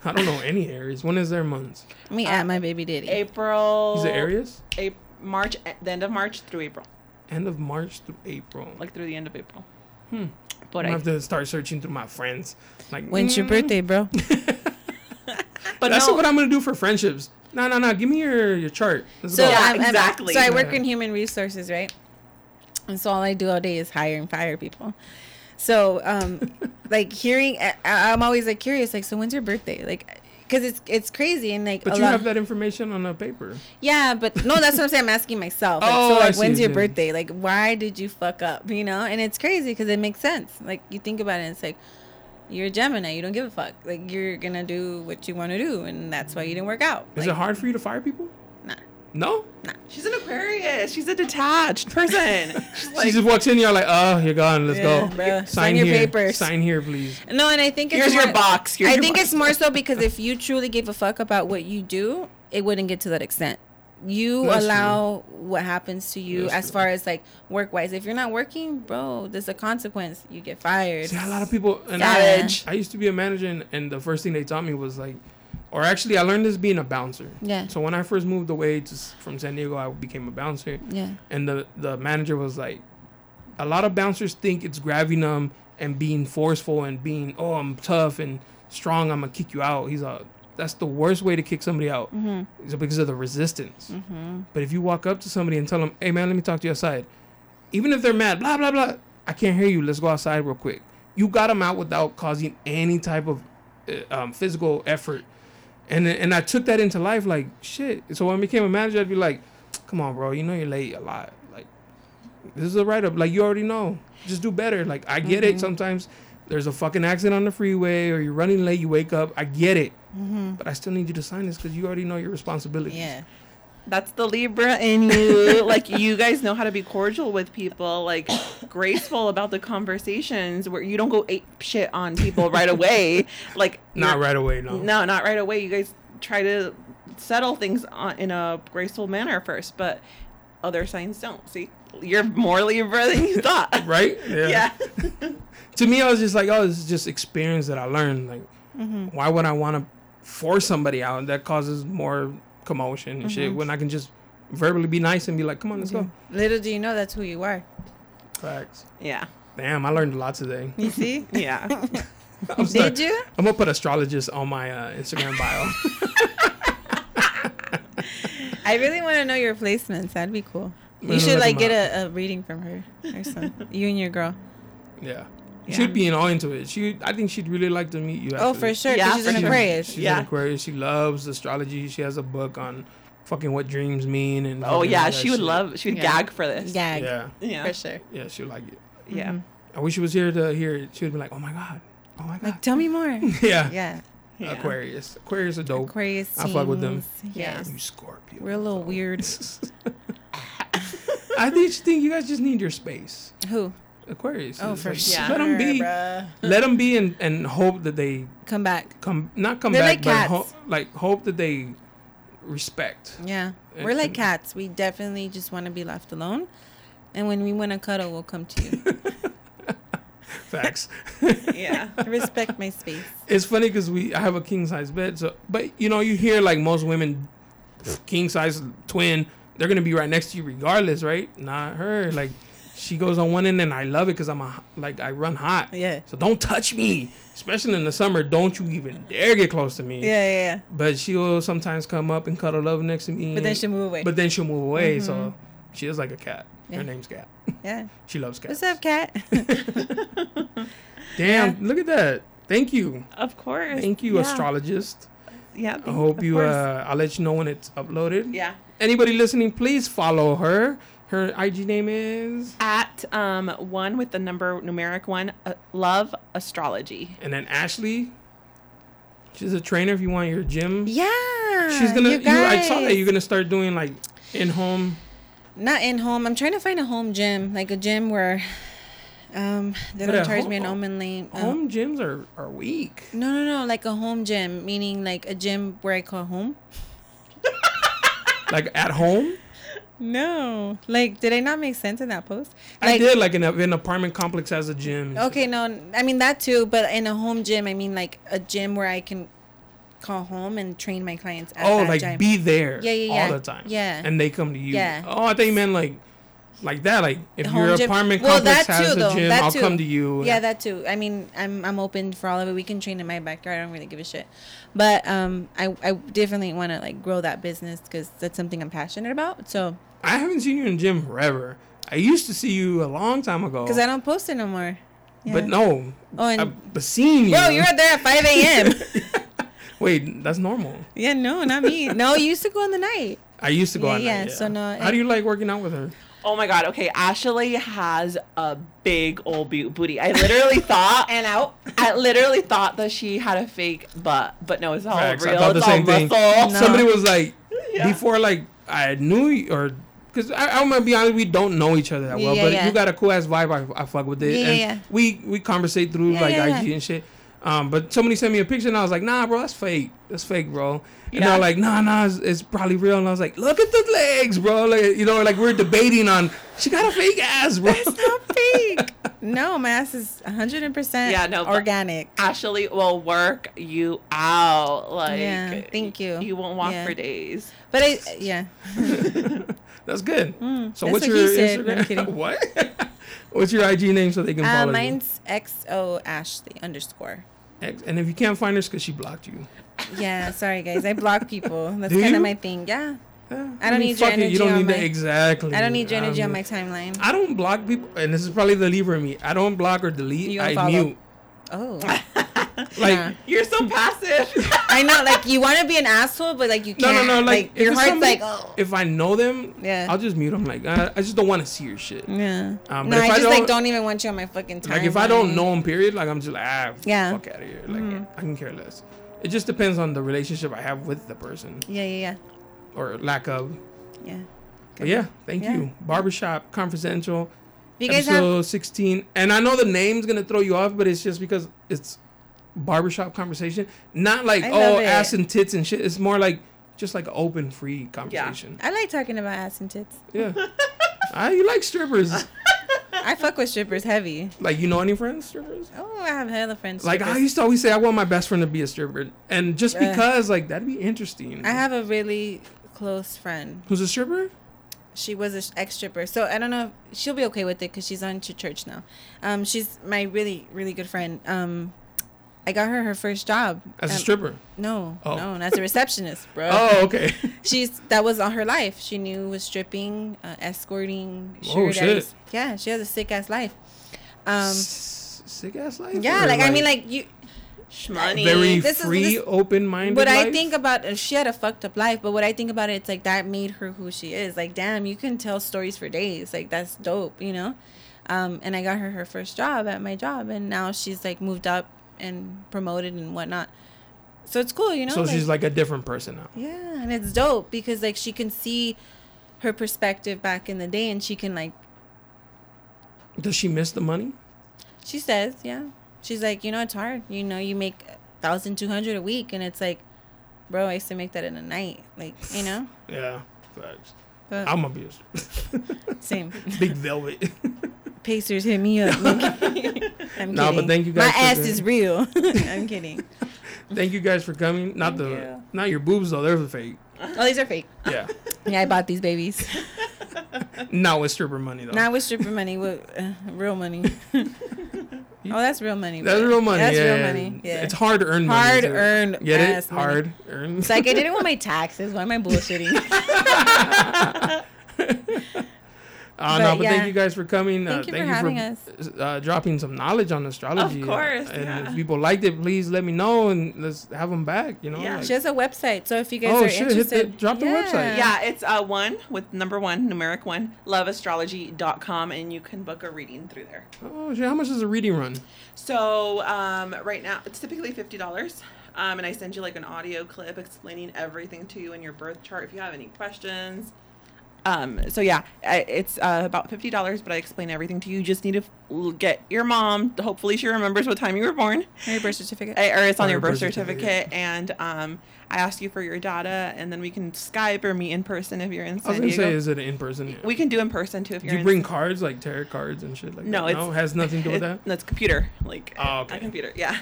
I don't know any Aries. When is their months? Me Uh, at my baby daddy. April. Is it Aries? Ap- March, the end of March through April, End of March through April. like through the end of April. Hmm. But I I, have to start searching through my friends. Like, When's your mm, birthday, bro? but That's no, what I'm gonna do for friendships. No, no, no. Give me your your chart. Let's So go. Yeah, I'm, I'm- exactly. so I work in human resources, right? And so all I do all day is hire and fire people. So, um, like hearing, I, I'm always like curious, like, so when's your birthday? Like, because it's it's crazy and like but a you lot. have that information on a paper. Yeah, but no, that's what I'm saying. I'm asking myself. Like, Oh, so I like, see, when's your see. birthday? Like, why did you fuck up? You know, and it's crazy because it makes sense. Like, you think about it, and it's like, you're a Gemini. You don't give a fuck. Like, you're gonna do what you want to do, and that's why you didn't work out. Is like, it hard for you to fire people? Nah. No. Nah. She's an Aquarius. She's a detached person. She's like, she just walks in. You're like, oh, you're gone. Let's Yeah, go. bruh. Sign, Sign your here. papers. Sign here, please. No, and I think it's Here's more, your box. Here's I your think box. it's more so because if you truly gave a fuck about what you do, it wouldn't get to that extent. You allow what happens to you as far as like work wise. If you're not working, bro, there's a consequence. You get fired. See, a lot of people. And. I, I used to be a manager, and, and the first thing they taught me was like, or actually, I learned this being a bouncer. Yeah. So when I first moved away to, from San Diego, I became a bouncer. Yeah. and the the manager was like a lot of bouncers think it's grabbing them and being forceful and being oh i'm tough and strong i'm gonna kick you out he's a that's the worst way to kick somebody out It's because of the resistance but if you walk up to somebody and tell them hey man let me talk to you outside even if they're mad blah blah blah i can't hear you let's go outside real quick you got them out without causing any type of uh, um, physical effort and and i took that into life like shit so when i became a manager i'd be like come on, bro, you know you're late a lot. Like, this is a write up. Like, you already know. Just do better. Like, I get Mm-hmm. it. Sometimes there's a fucking accident on the freeway or you're running late, you wake up. I get it. But I still need you to sign this because you already know your responsibilities. Mm-hmm. Yeah. That's the Libra in you. like you guys know how to be cordial with people, like graceful about the conversations where you don't go ape shit on people right away. Like Not right away, no. No, not right away. You guys try to settle things on, in a graceful manner first, but other signs don't. See, you're more Libra than you thought. Right? Yeah. to me, I was just like, oh, this is just experience that I learned. Like, Mm-hmm. why would I want to force somebody out? That causes more commotion and Mm-hmm. shit when I can just verbally be nice and be like, come on, let's go. Little do you know that's who you are. Facts. yeah. Damn, I learned a lot today. You see? Yeah. I'm start- Did you? I'm gonna put astrologist on my uh, Instagram bio. I really want to know your placements. That'd be cool. You should like get a, a reading from her or something. you and your girl. Yeah. Yeah. She'd be in all into it. She, I think she'd really like to meet you. Oh, for sure. Yeah, she's for an sure. Aquarius. She's Yeah. an Aquarius. She loves astrology. She has a book on fucking what dreams mean and. Oh yeah, she would shit. love. She would Yeah. gag for this. Gag. Yeah, Yeah. For sure. yeah, she'd like it. Yeah. Mm-hmm. I wish she was here to hear it. She would be like, "Oh my god, oh my god." Like, tell me more. yeah. yeah. Yeah. Aquarius. Aquarius are dope. Aquarius. I fuck with them. Yeah. Yes. You Scorpio. We're a little weird. I just think you guys just need your space. Who? Aquarius. Oh, for like, sure. Let them be. bruh. Let them be and, and hope that they Come back. come not come They're back, like but ho- like hope that they respect. Yeah. And- We're like cats. We definitely just want to be left alone. And when we want to cuddle, we'll come to you. Facts. Yeah. Respect my space. it's funny because we I have a king size bed, so but you know you hear like most women, king size twin, they're gonna be right next to you regardless, right? Not her. Like she goes on one end and I love it because I'm a like I run hot. Yeah. So don't touch me, especially in the summer. Don't you even dare get close to me. Yeah, yeah, yeah. But she'll sometimes come up and cuddle up next to me. But then she'll move away. But then she'll move away. So she is like a cat. Yeah. Her name's Cat. yeah. She loves cats. What's up, cat? Damn! Look at that. Thank you. Of course. Thank you, yeah. astrologist. Yeah. I hope you. course. Uh, I'll let you know when it's uploaded. yeah. Anybody listening, please follow her. Her IG name is, At um one with the number numeric one, uh, love astrology. and then Ashley. She's a trainer. If you want your gym, yeah. she's gonna. you You, I saw that guys. you're gonna start doing like in home. Not in home. I'm trying to find a home gym, like a gym where um they But don't charge home- me an omen lane. um, Home gyms are are weak. No, no, no. Like a home gym, meaning like a gym where I call home. Like at home, No. Like, did I not make sense in that post? I did. Like in a, an apartment complex has a gym. Okay, no. I mean that too, but in a home gym, I mean like a gym where I can call home and train my clients. At Oh, like gym. be there. Yeah, yeah, All the time. Yeah. And they come to you. Yeah. Oh, I think you meant like, like that. Like if Home your gym. apartment Well, complex that has too, a though. gym, That I'll too. come to you. Yeah, that too. I mean, I'm I'm open for all of it. We can train in my backyard. I don't really give a shit. But um, I I definitely want to like grow that business because that's something I'm passionate about. So I haven't seen you in the gym forever. I used to see you a long time ago. because I don't post it no more. Yeah. But no. Oh, and I've but seen you. bro, you're there at 5 a.m. Wait, that's normal. yeah, no, not me. No, you used to go in the night. I used to go Yeah, on yeah, that. so no, How do you like working out with her? Oh my god. Okay, Ashley has a big old bu- booty. I literally thought And out. I literally thought that she had a fake butt, but no, it's all Facts. I real. thought the it's same all thing. No. Somebody was like, Yeah. before like I knew you, or because I'm gonna be honest, we don't know each other that well, Yeah, but yeah. you got a cool ass vibe. I, I fuck with it, Yeah, and yeah. we we conversate through Yeah, like yeah, IG yeah. and shit. Um, but somebody sent me a picture and I was like, nah, bro, that's fake. That's fake, bro. And Yeah. they're like, nah, nah, it's, it's probably real. And I was like, look at the legs, bro. Like, you know, like we're debating on, she got a fake ass, bro. It's not fake. no, my ass is 100% Yeah, no, but- organic. Ashley will work you out. Like Yeah, thank you. You won't walk Yeah. for days. But I, yeah. That's good. so that's what's what your he said. No, I'm Instagram? kidding. what? what's your IG name so they can Uh, follow you? mine's XO Ashley underscore. X- And if you can't find her, it's because she blocked you. Yeah, sorry guys. I block people. That's kind of my thing. Yeah. Yeah, I don't need your fuck it, You don't on need my- that exactly. I don't need your energy Um, on my timeline. I don't block people, and this is probably the Libra in me. I don't block or delete. You I unfollow. mute. Oh. Like Nah. You're so passive. I know, like you want to be an asshole, but like you can't. no, no. No. Like, if your heart's like, oh. if I know them, Yeah. I'll just mute them. Like I, I just don't want to see your shit. Yeah. Um, no, if I I just like don't- don't even want you on my fucking timeline. Like if I don't know them, period. Like I'm just like ah, Yeah. fuck out of here. Like I can care less. It just depends on the relationship I have with the person Yeah, yeah, yeah. or lack of. yeah. Yeah. But yeah, thank Yeah. you. Barbershop Confidential. You guys episode have 16 and i know the name's gonna throw you off but it's just because it's barbershop conversation not like I oh it. ass and tits and shit it's more like just like open free conversation I like talking about ass and tits. yeah, Ah, you like strippers I fuck with strippers heavy. like you know any friends strippers Oh, I have hella friends. like i used to always say i want my best friend to be a stripper and just Yeah. because like that'd be interesting I have a really close friend. who's a stripper She was an ex stripper, so I don't know. If she'll be okay with it because she's on to church now. Um, she's my really really good friend. Um, I got her her first job. As a stripper. No, Oh. no, and as a receptionist, bro. Oh, okay. She's that was all her life. She knew was stripping, uh, escorting, Oh, shit. daddies. Yeah, she has a sick ass life. Um, Sick ass life. yeah, or, like, I mean, like you. Shmoney. very This is- free, this- open minded. What I think about uh, she had a fucked up life, but what I think about it, it's like that made her who she is. Like, damn, you can tell stories for days. Like that's dope, you know. Um, and I got her her first job at my job, and now she's like moved up and promoted and whatnot. So it's cool, you know. so. She's like a different person now. Yeah, and it's dope because like she can see her perspective back in the day, and she can like Does she miss the money? she says, yeah, she's like, you know, it's hard. You know, you make thousand two hundred a week, and it's like, bro, I used to make that in a night, like you know. Yeah, facts. But I'm abused. same. Big velvet. Pacers hit me up. nigga. I'm No, but thank you guys My for ass is real. I'm kidding. Thank you guys for coming. Not the, not your boobs though. They're fake. Oh, these are fake. Yeah. Yeah, I bought these babies. Not with stripper money though. Not with stripper money, with uh, real money. oh, that's real money. That's real money. That's yeah, real money. Yeah. It's hard earned money. Hard too. earned Get it? money. Hard earned. It's like I didn't want my taxes. Why am I bullshitting? Uh, no, But but yeah. thank you guys for coming. Thank uh, you thank for you having for Uh, dropping some knowledge on astrology. Of course, And yeah. if people liked it, please let me know and let's have them back. You know. Yeah. like- she has a website, so if you guys Oh, are shit, hit the- interested, drop the website. Yeah, it's uh, one with number one, numeric one, loveastrology.com, and you can book a reading through there. oh shit! How much does a reading run? So um, right now, it's typically fifty dollars, um, and I send you like an audio clip explaining everything to you in your birth chart. If you have any questions, um, so yeah, it's uh, about fifty dollars, but I explain everything to you. You just need to get your mom. Hopefully, she remembers what time you were born, your birth certificate. or it's on Or your birth birth certificate. certificate. And um, I ask you for your data, and then we can Skype or meet in person if you're in I was San gonna Diego. say, is it in person? we can do in person too if Do you're. you bring San- cards like tarot cards and shit like no, that? it's no, it has nothing to do with it- that. No, it's computer, like Oh, a computer, yeah.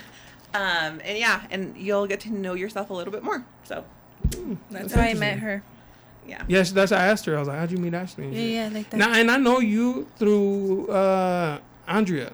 Um, and yeah, and you'll get to know yourself a little bit more. So That's That's how I met her. Yeah, Yes, that's I asked her. I was like, "How'd you meet Ashley?" and Yeah, yeah, like that. Now, and I know you through uh, Andrea.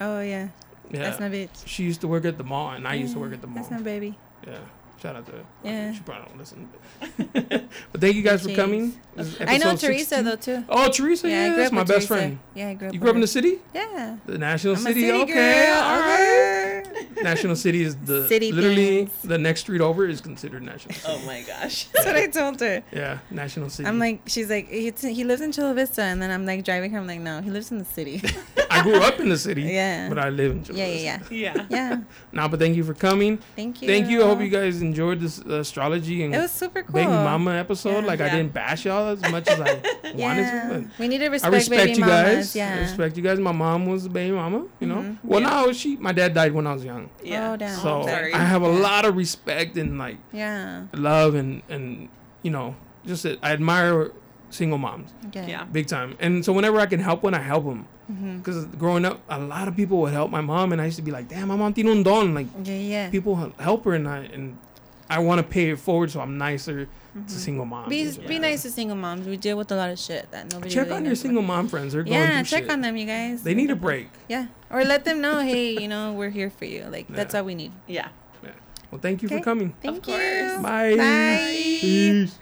oh yeah, Yeah, that's my bitch. she used to work at the mall, and I used to work at the mall. That's my baby. Yeah, shout out to her. Yeah. she probably don't listen. but thank you guys for coming. I know Teresa 16. though too. Oh, Teresa, yeah, grew that's my best Teresa. friend. Yeah, I grew up. You grew up in the city, Yeah. the National I'm City. city okay, girl. all right. Okay. National City is the City literally things. the next street over is considered National. City. Oh my gosh. That's what I told her. Yeah, National City. I'm like, she's like, he lives in Chula Vista, and then I'm like driving her. I'm like, no, he lives in the city. I grew up in the city. Yeah. but I live in. Chula yeah, Vista. yeah, yeah, yeah. yeah. Nah, but thank you for coming. Thank you. Thank you. I hope you guys enjoyed this uh, astrology and It was super cool. baby mama episode. Yeah. like I didn't bash y'all as much as I wanted Yeah. to. we need to respect, I respect baby you mamas. guys. I Yeah. respect you guys. My mom was a baby mama. You know. Mhm. Well, Yeah. no, she. My dad died when I was young. Yeah. Oh, damn. So Oh, sorry. I have a Yeah. lot of respect and like Yeah. love and and you know just that I admire single moms Okay. Yeah. big time. And so whenever I can help one, I help them. Mm-hmm. Because growing up, a lot of people would help my mom, and I used to be like, "Damn, my mom tiene un don." Like Yeah, yeah. people help her, and I and I want to pay it forward, so I'm nicer Mm-hmm. to single moms. Be, and be nice to single moms. We deal with a lot of shit that nobody. Check really on your single about. mom friends. They're going Yeah, through check shit. on them, you guys. They need a break. Yeah, or let them know, hey, you know, we're here for you. Like that's all we need. Yeah. Well, thank you Okay. for coming. Thank course. you. Bye. Bye. Peace.